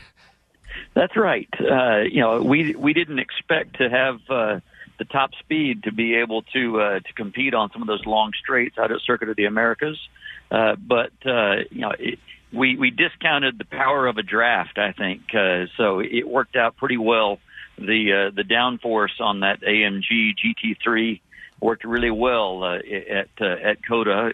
[SPEAKER 12] That's right. Uh, you know, we we didn't expect to have uh, the top speed to be able to uh, to compete on some of those long straights out at Circuit of the Americas, uh, but uh, you know. It, we we discounted the power of a draft, I think. Uh, so it worked out pretty well. The uh, the downforce on that AMG GT3 worked really well uh, at uh, at COTA.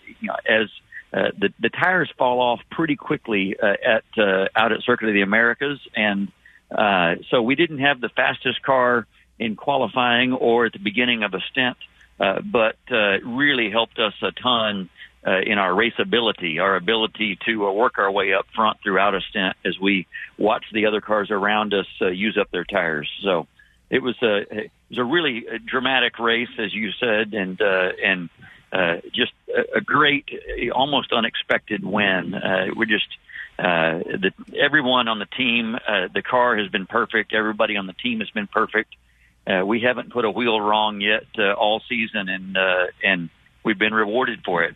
[SPEAKER 12] As uh, the the tires fall off pretty quickly uh, at uh, out at Circuit of the Americas, and uh, so we didn't have the fastest car in qualifying or at the beginning of a stint, uh, but uh, really helped us a ton uh, in our raceability, our ability to uh, work our way up front throughout a stint as we watch the other cars around us uh, use up their tires. So it was a it was a really uh, dramatic race, as you said, and uh, and uh, just a, great, almost unexpected win. Uh, we're just uh, the, everyone on the team, uh, the car has been perfect. Everybody on the team has been perfect. Uh, we haven't put a wheel wrong yet uh, all season, and uh, and we've been rewarded for it.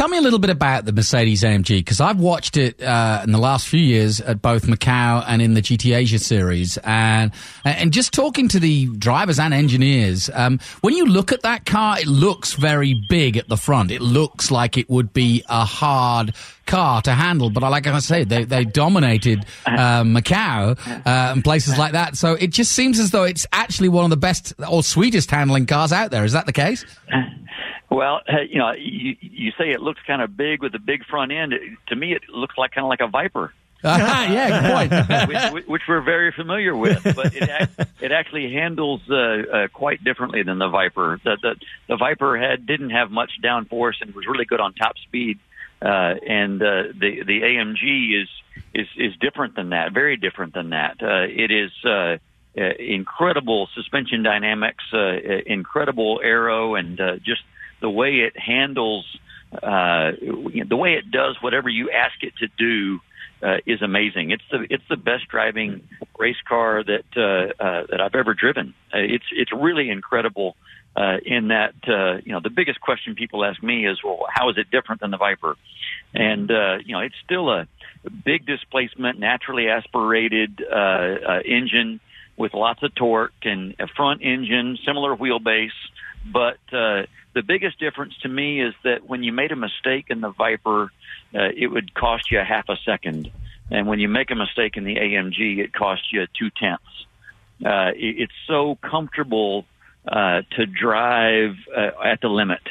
[SPEAKER 6] Tell me a little bit about the Mercedes AMG because I've watched it uh, in the last few years at both Macau and in the GT Asia series, and and just talking to the drivers and engineers, um, when you look at that car, it looks very big at the front. It looks like it would be a hard car to handle, but like I say, they they dominated uh, Macau uh, and places like that. So it just seems as though it's actually one of the best or sweetest handling cars out there. Is that the case?
[SPEAKER 12] Well, uh, you know, you, you say it looks kind of big with a big front end. It, to me, it looks like kind of like a Viper.
[SPEAKER 6] yeah, good point.
[SPEAKER 12] which, which we're very familiar with, but it it actually handles uh, uh, quite differently than the Viper. The, the the Viper had didn't have much downforce and was really good on top speed, uh, and uh, the the AMG is is is different than that, very different than that. Uh, it is. Uh, uh, incredible suspension dynamics, uh, uh, incredible aero, and uh, just the way it handles, uh, the way it does whatever you ask it to do uh, is amazing. It's the it's the best driving race car that uh, uh, that I've ever driven. Uh, it's it's really incredible. Uh, in that, uh, you know, the biggest question people ask me is, well, how is it different than the Viper? And uh, you know, it's still a big displacement, naturally aspirated uh, uh, engine with lots of torque and a front engine, similar wheelbase. But uh, the biggest difference to me is that when you made a mistake in the Viper, uh, it would cost you a half a second. And when you make a mistake in the AMG, it costs you two tenths. Uh, it, it's so comfortable uh, to drive uh, at the limit,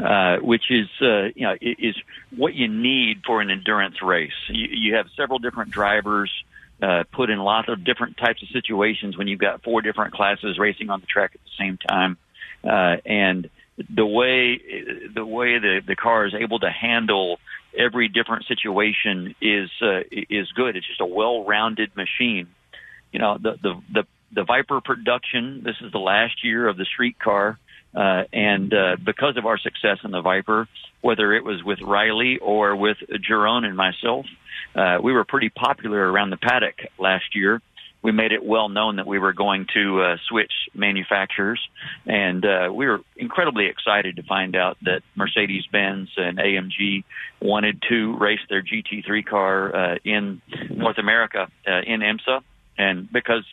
[SPEAKER 12] uh, which is uh, you know is what you need for an endurance race. You, you have several different drivers uh, put in lots of different types of situations when you've got four different classes racing on the track at the same time, and the way the way the the car is able to handle every different situation is is good. It's just a well-rounded machine. You know the the the the Viper production. This is the last year of the street car. Uh, and uh, because of our success in the Viper, whether it was with Riley or with Jeroen and myself, uh, we were pretty popular around the paddock last year. We made it well known that we were going to uh, switch manufacturers, and uh, we were incredibly excited to find out that Mercedes-Benz and AMG wanted to race their GT3 car uh, in North America uh, in IMSA, and because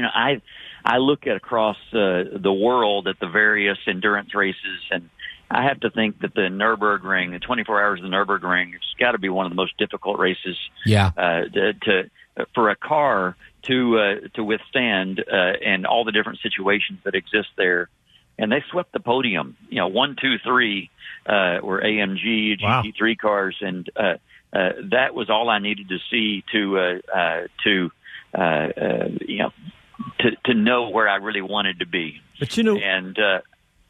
[SPEAKER 12] you know, I I look at across uh, the world at the various endurance races, and I have to think that the Nurburgring, the 24 hours of the Nurburgring, it's got to be one of the most difficult races.
[SPEAKER 6] Yeah.
[SPEAKER 12] Uh, to, to for a car to uh, to withstand uh, and all the different situations that exist there. And they swept the podium. You know, one, two, three uh, were AMG GT3 cars, and uh, uh, that was all I needed to see to uh, uh, to uh, uh, you know to to know where I really wanted to be.
[SPEAKER 5] But you know,
[SPEAKER 12] and uh,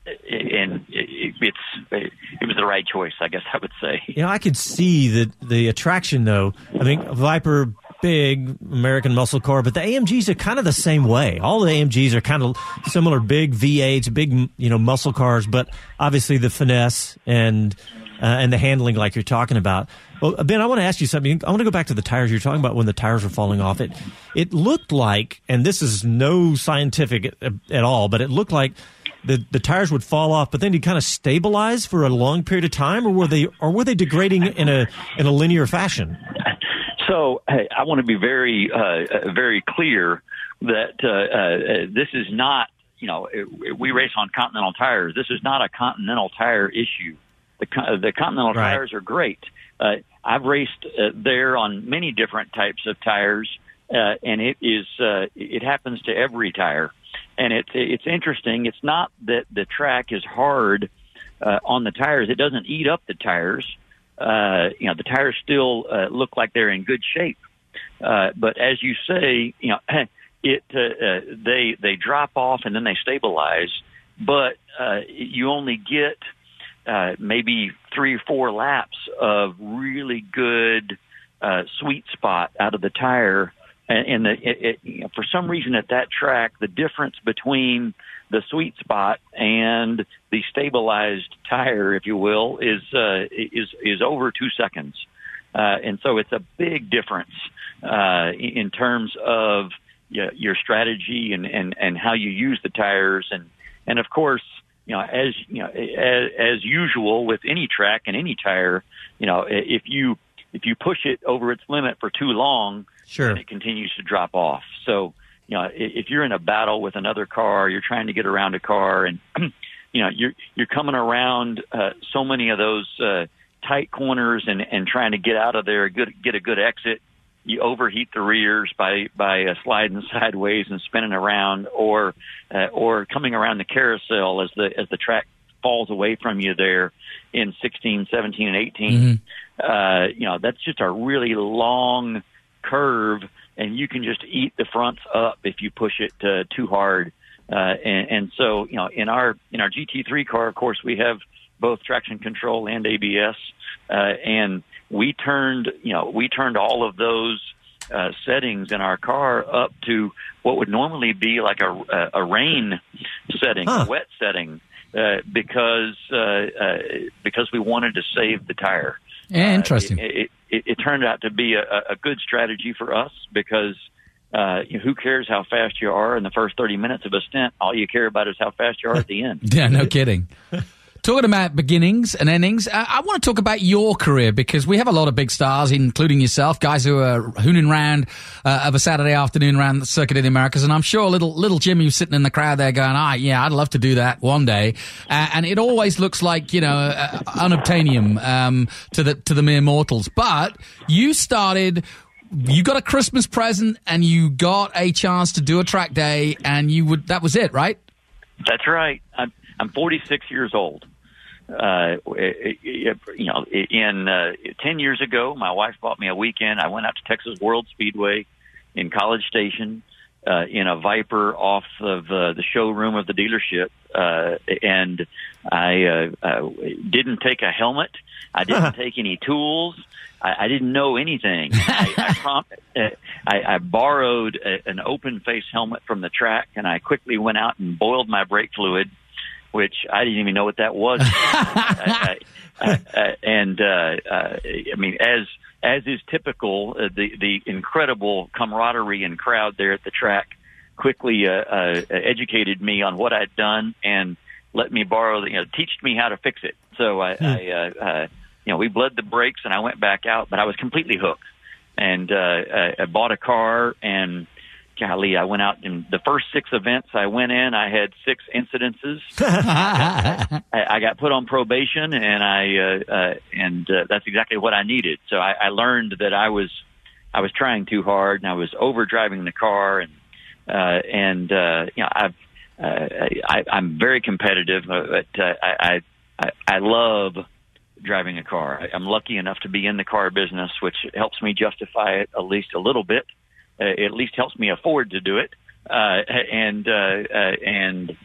[SPEAKER 12] and it, it's it was the right choice, I guess I would say.
[SPEAKER 5] You know, I could see the the attraction though. I mean, Viper, big American muscle car, but the AMGs are kind of the same way. All the AMGs are kind of similar, big V8s, big you know muscle cars, but obviously the finesse and uh, and the handling, like you're talking about. Well, Ben, I want to ask you something. I want to go back to the tires. You're talking about when the tires were falling off. It it looked like, and this is no scientific at, at all, but it looked like the the tires would fall off, but then you kind of stabilize for a long period of time, or were they or were they degrading in a in a linear fashion?
[SPEAKER 12] So hey, I want to be very uh, very clear that uh, uh, this is not you know we race on Continental tires. This is not a Continental tire issue. The the Continental
[SPEAKER 5] Right.
[SPEAKER 12] tires are great. Uh, I've raced uh, there on many different types of tires, uh, and it is uh, it happens to every tire. And it's it's interesting. It's not that the track is hard uh, on the tires. It doesn't eat up the tires. Uh, you know, the tires still uh, look like they're in good shape. Uh, but as you say, you know, it uh, uh, they they drop off and then they stabilize. But uh, you only get uh, maybe three or four laps of really good uh, sweet spot out of the tire. And, and the, it, it, you know, for some reason at that track, the difference between the sweet spot and the stabilized tire, if you will, is uh, is is over two seconds. Uh, and so it's a big difference uh, in terms of your, your strategy and, and, and how you use the tires. And, and of course, you know, as, you know, as, as usual with any track and any tire, you know, if you, if you push it over its limit for too long,
[SPEAKER 5] Sure.
[SPEAKER 12] it continues to drop off. So, you know, if you're in a battle with another car, you're trying to get around a car and, you know, you're, you're coming around, uh, so many of those, uh, tight corners and, and trying to get out of there, good, get a good exit. You overheat the rears by, by uh, sliding sideways and spinning around or, uh, or coming around the carousel as the, as the track falls away from you there in 16, 17, and 18. uh, you know, that's just a really long curve, and you can just eat the fronts up if you push it uh, too hard. Uh, and, and so, you know, in our in our GT3 car, of course, we have both traction control and ABS, uh, and we turned, you know, we turned all of those uh, settings in our car up to what would normally be like a, a, a rain setting,
[SPEAKER 5] Huh.
[SPEAKER 12] a wet setting, uh, because uh, uh, because we wanted to save the tire.
[SPEAKER 6] Yeah, interesting.
[SPEAKER 12] Uh, it, it, it turned out to be a, a good strategy for us because uh, you know, who cares how fast you are in the first 30 minutes of a stint? All you care about is how fast you are at the end.
[SPEAKER 6] Yeah, no kidding. Talking about beginnings and endings, uh, I want to talk about your career because we have a lot of big stars, including yourself, guys who are hooning round uh, of a Saturday afternoon around the circuit of the Americas. And I'm sure little little Jimmy was sitting in the crowd there going, "Ah, yeah, I'd love to do that one day." Uh, and it always looks like you know uh, unobtainium um, to the to the mere mortals. But you started you got a Christmas present and you got a chance to do a track day, and you would that was it, right?
[SPEAKER 12] That's right. I'm I'm 46 years old. Uh, it- it- you know, in uh, 10 years ago, my wife bought me a weekend. I went out to Texas World Speedway in College Station uh, in a Viper off of uh, the showroom of the dealership, uh, and I uh, uh, didn't take a helmet. I didn't take any tools. I, I didn't know anything. I, I, prom- uh, I, I borrowed a, an open face helmet from the track, and I quickly went out and boiled my brake fluid, which I didn't even know what that was. I, I, I, and uh, uh, I mean, as as is typical, uh, the the incredible camaraderie and crowd there at the track quickly uh, uh, educated me on what I'd done and let me borrow, the- you know, teached me how to fix it. So I, I uh, uh, you know, we bled the brakes and I went back out, but I was completely hooked. And uh, I, I bought a car and golly, I went out in the first six events I went in. I had six incidences. I, I got put on probation, and I uh, uh, and uh, that's exactly what I needed. So I, I learned that I was I was trying too hard, and I was over driving the car, and uh, and uh, you know I've uh, I, I'm very competitive, uh, but uh, I, I I love driving a car. I, I'm lucky enough to be in the car business, which helps me justify it at least a little bit. Uh, at least helps me afford to do it. Uh, and uh, uh, and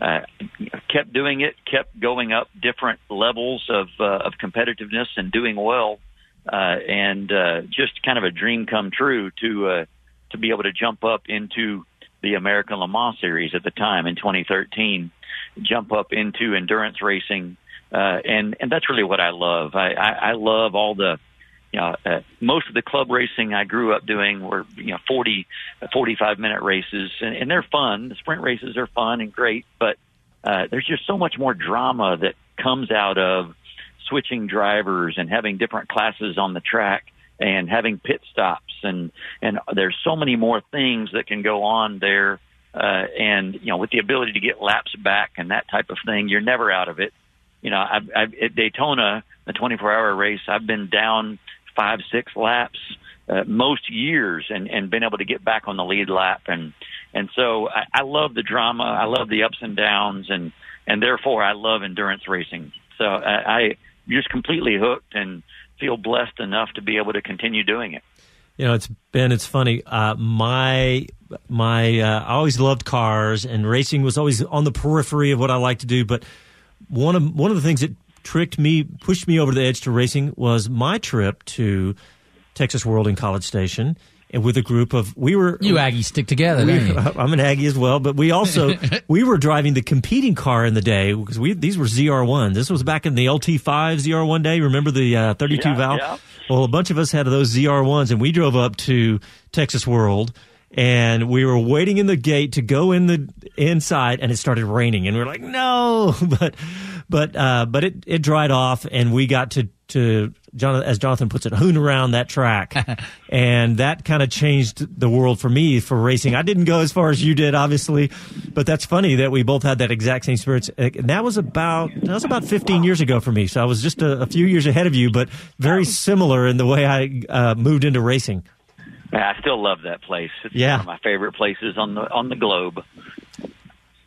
[SPEAKER 12] uh, kept doing it, kept going up different levels of uh, of competitiveness and doing well, and just kind of a dream come true to to be able to jump up into the American Le Mans series at the time in 2013, jump up into endurance racing, and and that's really what I love. I, I, I love all the you know, uh, most of the club racing I grew up doing were, you know, 40, 45 minute races and, and they're fun. The sprint races are fun and great, but, uh, there's just so much more drama that comes out of switching drivers and having different classes on the track and having pit stops and, and there's so many more things that can go on there. Uh, and, you know, with the ability to get laps back and that type of thing, you're never out of it. You know, I've, I've, at Daytona, the 24 hour race, I've been down five, six laps uh, most years and, and been able to get back on the lead lap. And, and so I, I love the drama. I love the ups and downs and, and therefore I love endurance racing. So I, I just completely hooked and feel blessed enough to be able to continue doing it.
[SPEAKER 5] You know, it's Ben. It's funny. Uh, my my uh, I always loved cars, and racing was always on the periphery of what I like to do. But one of one of the things that tricked me, pushed me over the edge to racing, was my trip to Texas World in College Station, and with a group of we were
[SPEAKER 6] You Aggie stick together,
[SPEAKER 5] we-
[SPEAKER 6] don't you?
[SPEAKER 5] I'm an Aggie as well, but we also we were driving the competing car in the day because we these were ZR1. This was back in the LT5 ZR1 day. Remember the uh, 32
[SPEAKER 12] Yeah,
[SPEAKER 5] valve?
[SPEAKER 12] yeah.
[SPEAKER 5] Well, a bunch of us had those ZR1s, and we drove up to Texas World. And we were waiting in the gate to go in the inside, and it started raining, and we were like, "No!" But, but, uh, but it, it dried off, and we got to to Jonathan, as Jonathan puts it, hoon around that track, and that kind of changed the world for me for racing. I didn't go as far as you did, obviously, but that's funny that we both had that exact same experience. And that was about that was about 15 years ago for me, so I was just a, a few years ahead of you, but very similar in the way I uh, moved into racing.
[SPEAKER 12] I still love that place. It's
[SPEAKER 5] Yeah.
[SPEAKER 12] one of my favorite places on the on the globe.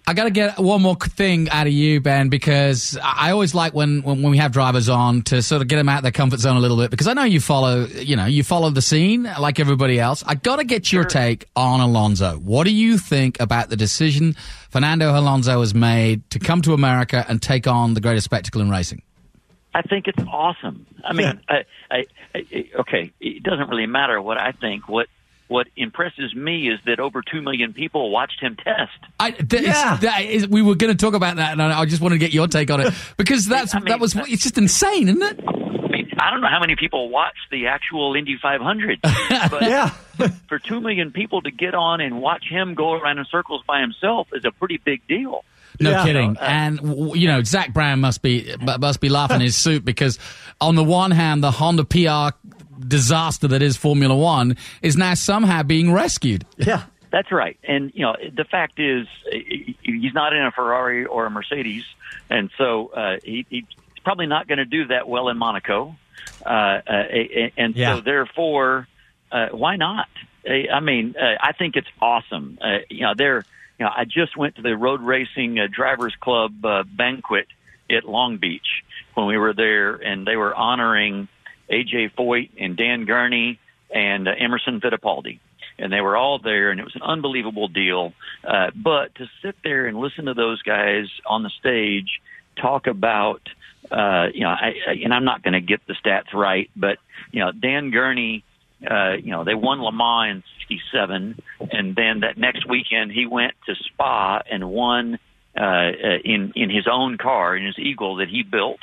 [SPEAKER 6] I got to get one more thing out of you, Ben, because I I always like when, when when we have drivers on to sort of get them out of their comfort zone a little bit because I know you follow, you know, you follow the scene like everybody else. I got to get your take on Alonso. What do you think about the decision Fernando Alonso has made to come to America and take on the greatest spectacle in racing?
[SPEAKER 12] I think it's awesome. I mean, I, I, I, okay, it doesn't really matter what I think. What what impresses me is that over two million people watched him test.
[SPEAKER 6] I, th- it's- that is, we were going to talk about that, and I I just want to get your take on it because that's that was it's just insane, isn't it?
[SPEAKER 12] I mean, I don't know how many people watched the actual Indy 500, but for two million people to get on and watch him go around in circles by himself is a pretty big deal.
[SPEAKER 6] No kidding. Uh, and you know, Zak Brown must be must be laughing his suit because on the one hand, the Honda PR disaster that is Formula One is now somehow being rescued.
[SPEAKER 5] Yeah.
[SPEAKER 12] That's right. And, you know, the fact is, he's not in a Ferrari or a Mercedes. And so uh, he, he's probably not going to do that well in Monaco. Uh, uh, and
[SPEAKER 5] Yeah.
[SPEAKER 12] so, therefore, uh, why not? I I mean, uh, I think it's awesome. Uh, you know, they're, you know, I just went to the Road Racing uh, Drivers Club uh, banquet at Long Beach when we were there, and they were honoring AJ Foyt and Dan Gurney and uh, Emerson Fittipaldi. And they were all there, and it was an unbelievable deal. Uh, but to sit there and listen to those guys on the stage talk about, uh, you know, I, I, and I'm not going to get the stats right, but you know, Dan Gurney, uh, you know, they won Le Mans in '67, and then that next weekend he went to Spa and won uh, uh, in in his own car, in his Eagle that he built,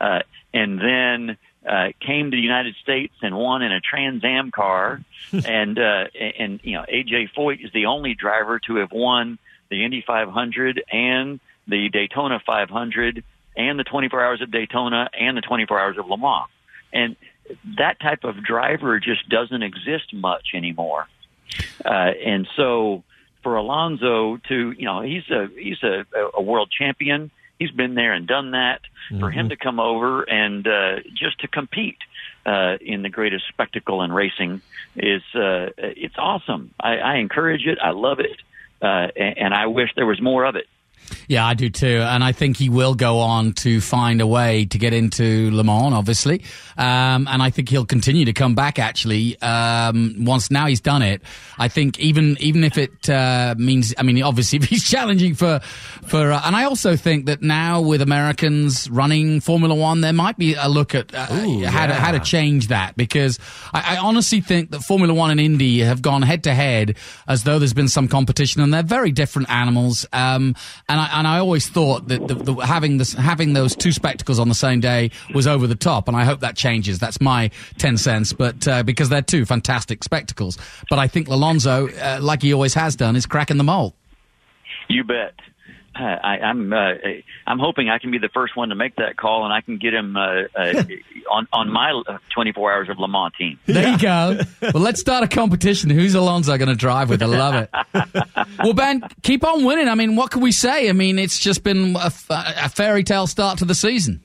[SPEAKER 12] uh, and then uh, came to the United States and won in a Trans Am car, and uh, and you know AJ Foyt is the only driver to have won the Indy 500 and the Daytona 500 and the 24 Hours of Daytona and the 24 Hours of Le Mans, and that type of driver just doesn't exist much anymore. Uh, and so for Alonso to, you know, he's a he's a, a world champion. He's been there and done that. For him to come over and uh, just to compete uh, in the greatest spectacle in racing is uh, it's awesome. I, I encourage it. I love it, uh, and, and I wish there was more of it.
[SPEAKER 6] Yeah, I do too, and I think he will go on to find a way to get into Le Mans, obviously, um, and I think he'll continue to come back. Actually, um, once now he's done it, I think even even if it uh, means, I mean, obviously if he's challenging for for, uh, and I also think that now with Americans running Formula One, there might be a look at uh, how to how to change that because I, I honestly think that Formula One and Indy have gone head to head as though there's been some competition, and they're very different animals. Um, and I and I always thought that the, the, having this having those two spectacles on the same day was over the top, and I hope that changes. That's my ten cents, but uh, because they're two fantastic spectacles. But I think Alonso, uh, like he always has done, is cracking the mold.
[SPEAKER 12] You bet. I, I'm uh, I'm hoping I can be the first one to make that call, and I can get him uh, uh, on on my uh, 24 hours of Le Mans team.
[SPEAKER 6] There you go. well, let's start a competition. Who's Alonso going to drive with? I love it. well, Ben, keep on winning. I mean, what can we say? I mean, it's just been a fairy tale start to the season.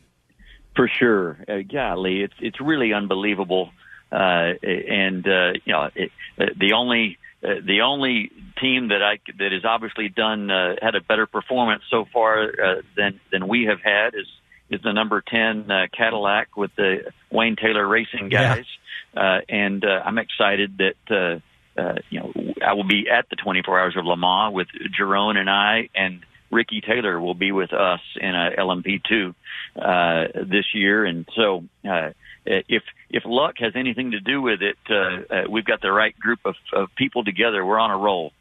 [SPEAKER 12] For sure, uh, golly, it's it's really unbelievable, uh, and uh, you know it, uh, the only uh, the only team that I that has obviously done uh, had a better performance so far uh, than than we have had is is the number ten uh, Cadillac with the Wayne Taylor Racing
[SPEAKER 5] Yeah.
[SPEAKER 12] guys, uh, and uh, I'm excited that. Uh, uh, you know, I will be at the 24 Hours of Le Mans with Jeroen and I, and Ricky Taylor will be with us in a LMP2 uh, this year, and so uh, if if luck has anything to do with it, uh, uh, we've got the right group of, of people together. We're on a roll.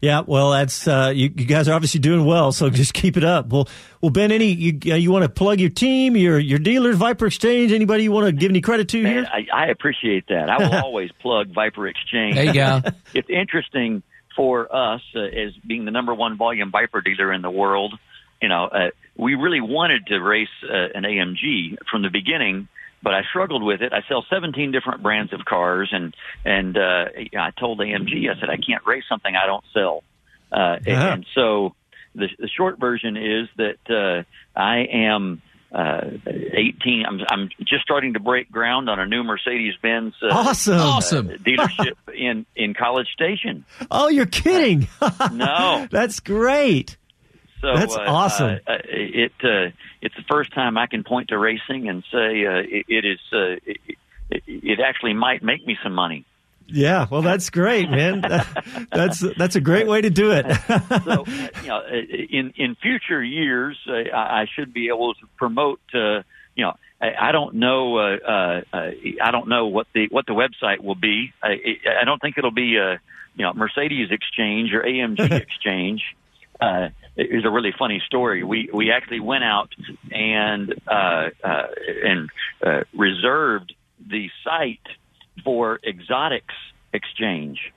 [SPEAKER 5] Yeah, well, that's uh, you, you guys are obviously doing well, so just keep it up. Well, well, Ben, any you uh, you want to plug your team, your your dealers, Viper Exchange? Anybody you want to give any credit to
[SPEAKER 12] Man,
[SPEAKER 5] here?
[SPEAKER 12] I, I appreciate that. I will always plug Viper Exchange.
[SPEAKER 6] There you go.
[SPEAKER 12] it's interesting for us uh, as being the number one volume Viper dealer in the world. You know, uh, we really wanted to race uh, an AMG from the beginning, but I struggled with it. I sell 17 different brands of cars, and and uh, I told AMG, I said I can't race something I don't sell. Uh, and,
[SPEAKER 5] Uh-huh.
[SPEAKER 12] and so the, the short version is that uh, I am uh, 18. I'm, I'm just starting to break ground on a new Mercedes Benz uh,
[SPEAKER 5] Awesome.
[SPEAKER 6] Awesome.
[SPEAKER 12] dealership in in College Station.
[SPEAKER 5] Oh, you're kidding?
[SPEAKER 12] No.
[SPEAKER 5] That's great.
[SPEAKER 12] So
[SPEAKER 5] That's
[SPEAKER 12] uh,
[SPEAKER 5] awesome.
[SPEAKER 12] Uh, uh, it uh, it's the first time I can point to racing and say uh, it, it is. Uh, it, it, actually might make me some money.
[SPEAKER 5] Yeah, well, that's great, man. That's that's a great way to do it.
[SPEAKER 12] so, uh, you know, uh, in in future years, uh, I I should be able to promote. Uh, you know, I, I don't know. Uh, uh, I don't know what the what the website will be. I, I don't think it'll be a you know Mercedes Exchange or AMG Exchange. Uh, it was a really funny story. We we actually went out and uh, uh, and uh, reserved the site for Exotics Exchange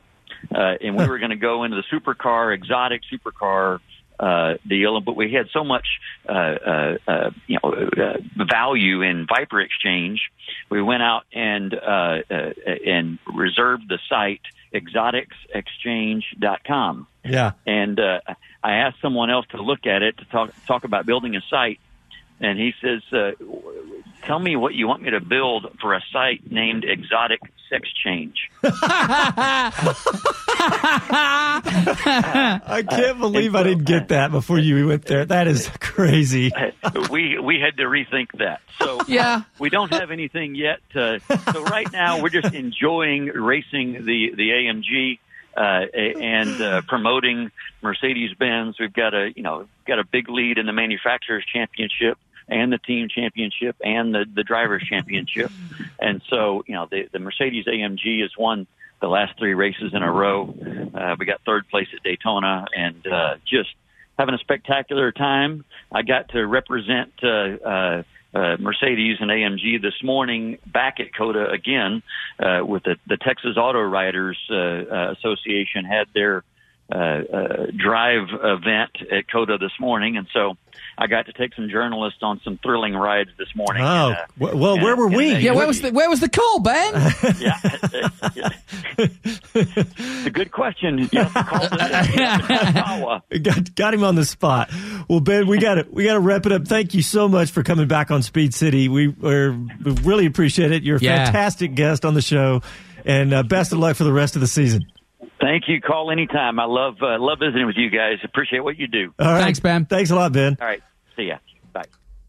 [SPEAKER 12] uh, and we were going to go into the supercar, exotic supercar uh, deal, but we had so much, uh, uh, uh, you know, uh, value in Viper Exchange. We went out and uh, uh, and reserved the site exoticsexchange.com.
[SPEAKER 5] yeah.
[SPEAKER 12] And uh, I asked someone else to look at it to talk talk about building a site, and he says, uh, "Tell me what you want me to build for a site named Exotic Sex Change."
[SPEAKER 5] I can't believe I didn't get that before you went there. That is crazy.
[SPEAKER 12] we we had to rethink that. So
[SPEAKER 6] Yeah.
[SPEAKER 12] we don't have anything yet. Uh, so right now we're just enjoying racing the the AMG uh, a- and uh, promoting Mercedes Benz. We've got a you know got a big lead in the manufacturers championship and the team championship and the the drivers championship. And so you know the the Mercedes AMG has won the last three races in a row. Uh, we got third place at Daytona and uh, just having a spectacular time. I got to represent uh, uh, uh, Mercedes and AMG this morning back at COTA again uh, with the, the Texas Auto Writers uh, uh, Association had their drive event at COTA this morning, and so I got to take some journalists on some thrilling rides this morning.
[SPEAKER 5] Oh,
[SPEAKER 12] uh,
[SPEAKER 5] well,
[SPEAKER 12] and-
[SPEAKER 5] where were
[SPEAKER 12] and
[SPEAKER 5] we?
[SPEAKER 12] they-
[SPEAKER 6] Yeah, where was the where was the call, Ben?
[SPEAKER 12] yeah, It's a good question. You have to call the, Ottawa.
[SPEAKER 5] got, got him on the spot. Well, Ben, we got to we got to wrap it up. Thank you so much for coming back on Speed City. We, we're, we really appreciate it. You're a
[SPEAKER 6] Yeah.
[SPEAKER 5] fantastic guest on the show, and uh, best of luck for the rest of the season.
[SPEAKER 12] Thank you. Call anytime. I love uh, love visiting with you guys. Appreciate what you do.
[SPEAKER 5] All right.
[SPEAKER 6] Thanks, Ben.
[SPEAKER 5] Thanks a lot, Ben.
[SPEAKER 12] All right. See ya. Bye.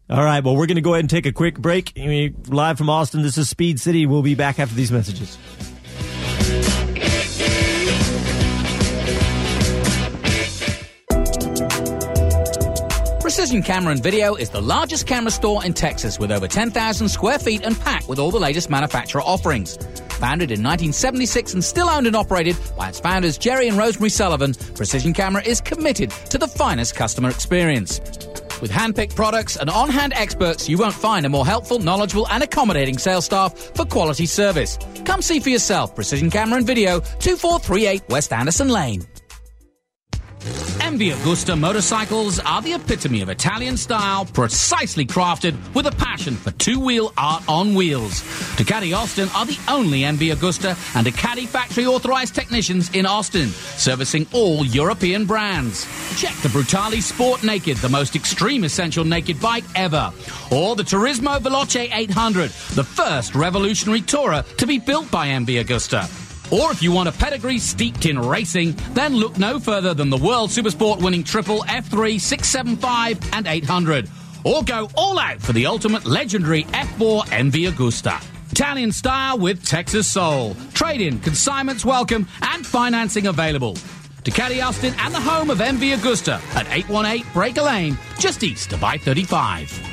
[SPEAKER 5] All right. Well, we're going to go ahead and take a quick break. Live from Austin, this is Speed City. We'll be back after these messages.
[SPEAKER 6] Precision Camera and Video is the largest camera store in Texas with over 10,000 square feet and packed with all the latest manufacturer offerings. Founded in 1976 and still owned and operated by its founders Jerry and Rosemary Sullivan, Precision Camera is committed to the finest customer experience. With hand-picked products and on-hand experts, you won't find a more helpful, knowledgeable and accommodating sales staff for quality service. Come see for yourself Precision Camera and Video, 2438 West Anderson Lane. MV Agusta motorcycles are the epitome of Italian style, precisely crafted with a passion for two-wheel art on wheels. Ducati Austin are the only MV Agusta and Ducati factory authorized technicians in Austin, servicing all European brands. Check the Brutale Sport Naked, the most extreme essential naked bike ever, or the Turismo Veloce 800, the first revolutionary tourer to be built by MV Agusta. Or if you want a pedigree steeped in racing, then look no further than the World Supersport winning triple F3, 675, and 800. Or go all out for the ultimate legendary F4 MV Agusta. Italian style with Texas soul. Trade in, consignments welcome, and financing available. Ducati Austin and the home of MV Agusta at 818 Breaker Lane, just east of I 35.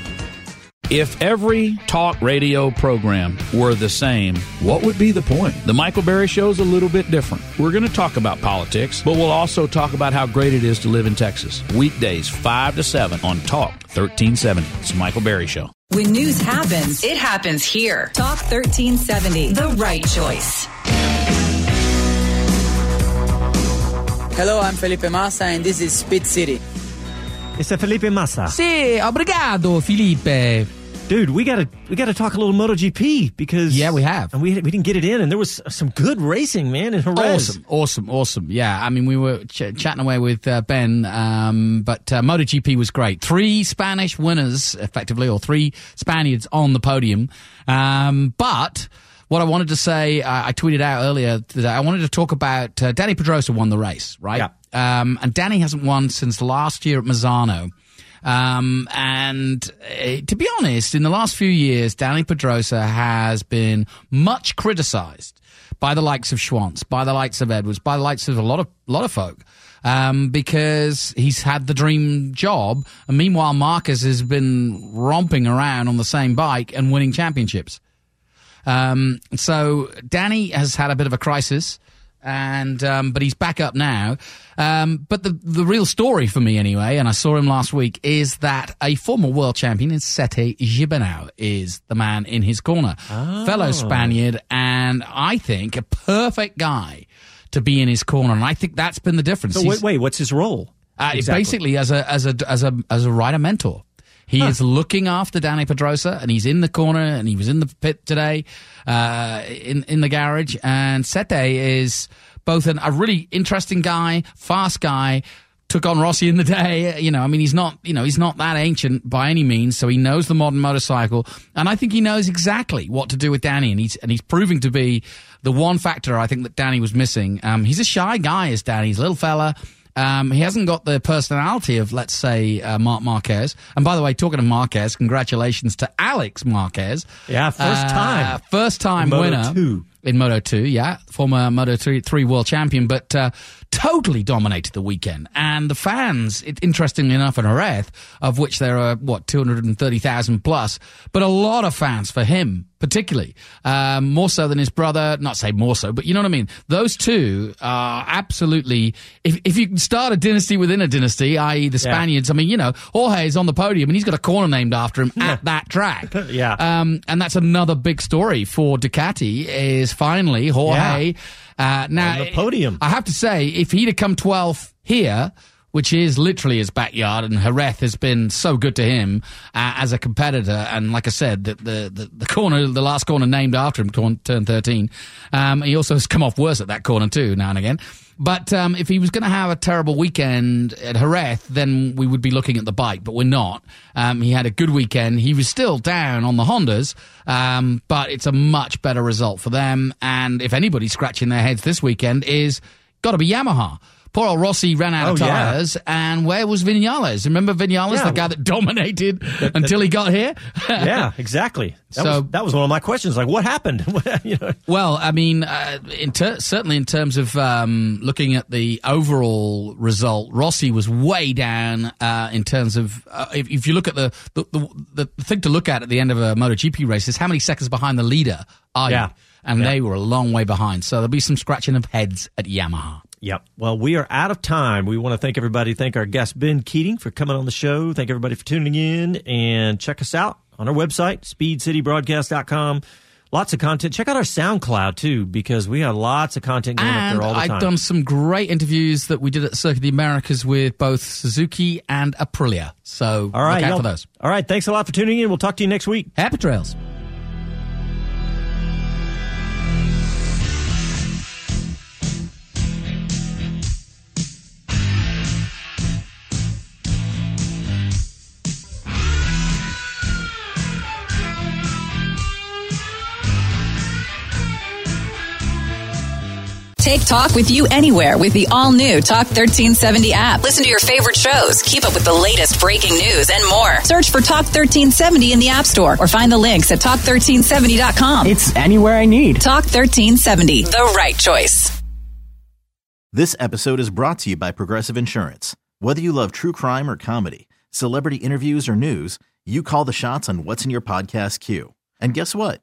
[SPEAKER 14] If every talk radio program were the same, what would be the point? The Michael Berry Show is a little bit different. We're going to talk about politics, but we'll also talk about how great it is to live in Texas. Weekdays, 5 to 7 on Talk 1370. It's the Michael Berry Show.
[SPEAKER 2] When news happens, it happens here. Talk 1370, the right choice.
[SPEAKER 15] Hello, I'm Felipe Massa, and this is Speed City.
[SPEAKER 5] It's Felipe Massa.
[SPEAKER 6] Sì, obrigado, Felipe.
[SPEAKER 5] Dude, we gotta we gotta talk a little MotoGP because
[SPEAKER 6] Yeah, we have.
[SPEAKER 5] and we we didn't get it in, and there was some good racing, man, in Jerez.
[SPEAKER 6] Awesome, awesome, awesome. Yeah, I mean, we were ch- chatting away with uh, Ben, um, but uh, MotoGP was great. Three Spanish winners, effectively, or three Spaniards on the podium. Um, but what I wanted to say, uh, I tweeted out earlier that I wanted to talk about uh, Danny Pedrosa won the race, right? Um, and Danny hasn't won since last year at Misano. Um, and uh, to be honest, in the last few years, Danny Pedrosa has been much criticized by the likes of Schwantz, by the likes of Edwards, by the likes of a lot of lot of folk. Um, because he's had the dream job, and meanwhile Marquez has been romping around on the same bike and winning championships. Um, so Danny has had a bit of a crisis, and um, but he's back up now. Um, but the the real story for me, anyway, and I saw him last week, is that a former world champion in Sete Gibernau is the man in his corner, fellow Spaniard, and I think a perfect guy to be in his corner, and I think that's been the difference.
[SPEAKER 5] So wait, wait, what's his role?
[SPEAKER 6] uh,
[SPEAKER 5] Exactly.
[SPEAKER 6] Basically, as a as a as a as a rider mentor, he is looking after Danny Pedrosa, and he's in the corner, and he was in the pit today, uh, in in the garage. And Sete is both an, a really interesting guy, fast guy. Took on Rossi in the day, you know. I mean, he's not, you know, he's not that ancient by any means. So he knows the modern motorcycle, and I think he knows exactly what to do with Danny. And he's and he's proving to be the one factor I think that Danny was missing. Um, he's a shy guy, is Danny. He's a little fella. Um, he hasn't got the personality of, let's say, uh, Marc Marquez. And by the way, talking of Marquez, congratulations to Alex Marquez.
[SPEAKER 5] Yeah, first
[SPEAKER 6] Uh,
[SPEAKER 5] time.
[SPEAKER 6] First time
[SPEAKER 5] Moto
[SPEAKER 6] winner.
[SPEAKER 5] 2.
[SPEAKER 6] In Moto 2, yeah. Former Moto 3, 3 world champion, but uh, totally dominated the weekend. And the fans, it, interestingly enough, in Jerez, of which there are, what, 230,000 plus, but a lot of fans for him, particularly. Um, more so than his brother, not say more so, but you know what I mean? Those two are absolutely, if, if you can start a dynasty within a dynasty, i.e. the
[SPEAKER 5] Yeah.
[SPEAKER 6] Spaniards, I mean, you know, Jorge is on the podium and he's got a corner named after him at that track.
[SPEAKER 5] Yeah.
[SPEAKER 6] Um, and that's another big story for Ducati is finally Jorge. Uh, now,
[SPEAKER 5] On the podium.
[SPEAKER 6] I have to say, if he'd have come 12th here, which is literally his backyard, and Jerez has been so good to him uh, as a competitor. And like I said, the, the, the, the corner, the last corner named after him, turn- turned 13. Um, he also has come off worse at that corner too, now and again. But um, if he was going to have a terrible weekend at Jerez, then we would be looking at the bike, but we're not. Um, he had a good weekend. He was still down on the Hondas, um, but it's a much better result for them. And if anybody's scratching their heads this weekend, is got to be Yamaha. Poor old Rossi ran out of
[SPEAKER 5] Oh, yeah.
[SPEAKER 6] tires, and where was Vinales? Remember Vinales,
[SPEAKER 5] Yeah.
[SPEAKER 6] the guy that dominated until he got here?
[SPEAKER 5] yeah, exactly. That,
[SPEAKER 6] So-
[SPEAKER 5] was, that was one of my questions. Like, what happened? you know,
[SPEAKER 6] Well, I mean, uh, in ter- certainly in terms of um, looking at the overall result, Rossi was way down uh, in terms of uh, if, if you look at the the, the the thing to look at at the end of a MotoGP race is how many seconds behind the leader are
[SPEAKER 5] Yeah.
[SPEAKER 6] you? And they were a long way behind, so there'll be some scratching of heads at Yamaha.
[SPEAKER 5] Yep. Well, we are out of time. We want to thank everybody. Thank our guest, Ben Keating, for coming on the show. Thank everybody for tuning in and check us out on our website, speedcitybroadcast.com. Lots of content. Check out our SoundCloud too, because we have lots of content going up there all the time.
[SPEAKER 6] I've done some great interviews that we did at Circuit of the Americas with both Suzuki and Aprilia. So
[SPEAKER 5] all right.
[SPEAKER 6] look out for those.
[SPEAKER 5] All right. Thanks a lot for tuning in. We'll talk to you next week.
[SPEAKER 6] Happy trails.
[SPEAKER 2] Take talk with you anywhere with the all new Talk 1370 app. Listen to your favorite shows, keep up with the latest breaking news, and more. Search for Talk 1370 in the App Store or find the links at talk1370.com.
[SPEAKER 8] It's anywhere I need.
[SPEAKER 2] Talk 1370, the right choice.
[SPEAKER 1] This episode is brought to you by Progressive Insurance. Whether you love true crime or comedy, celebrity interviews or news, you call the shots on what's in your podcast queue. And guess what?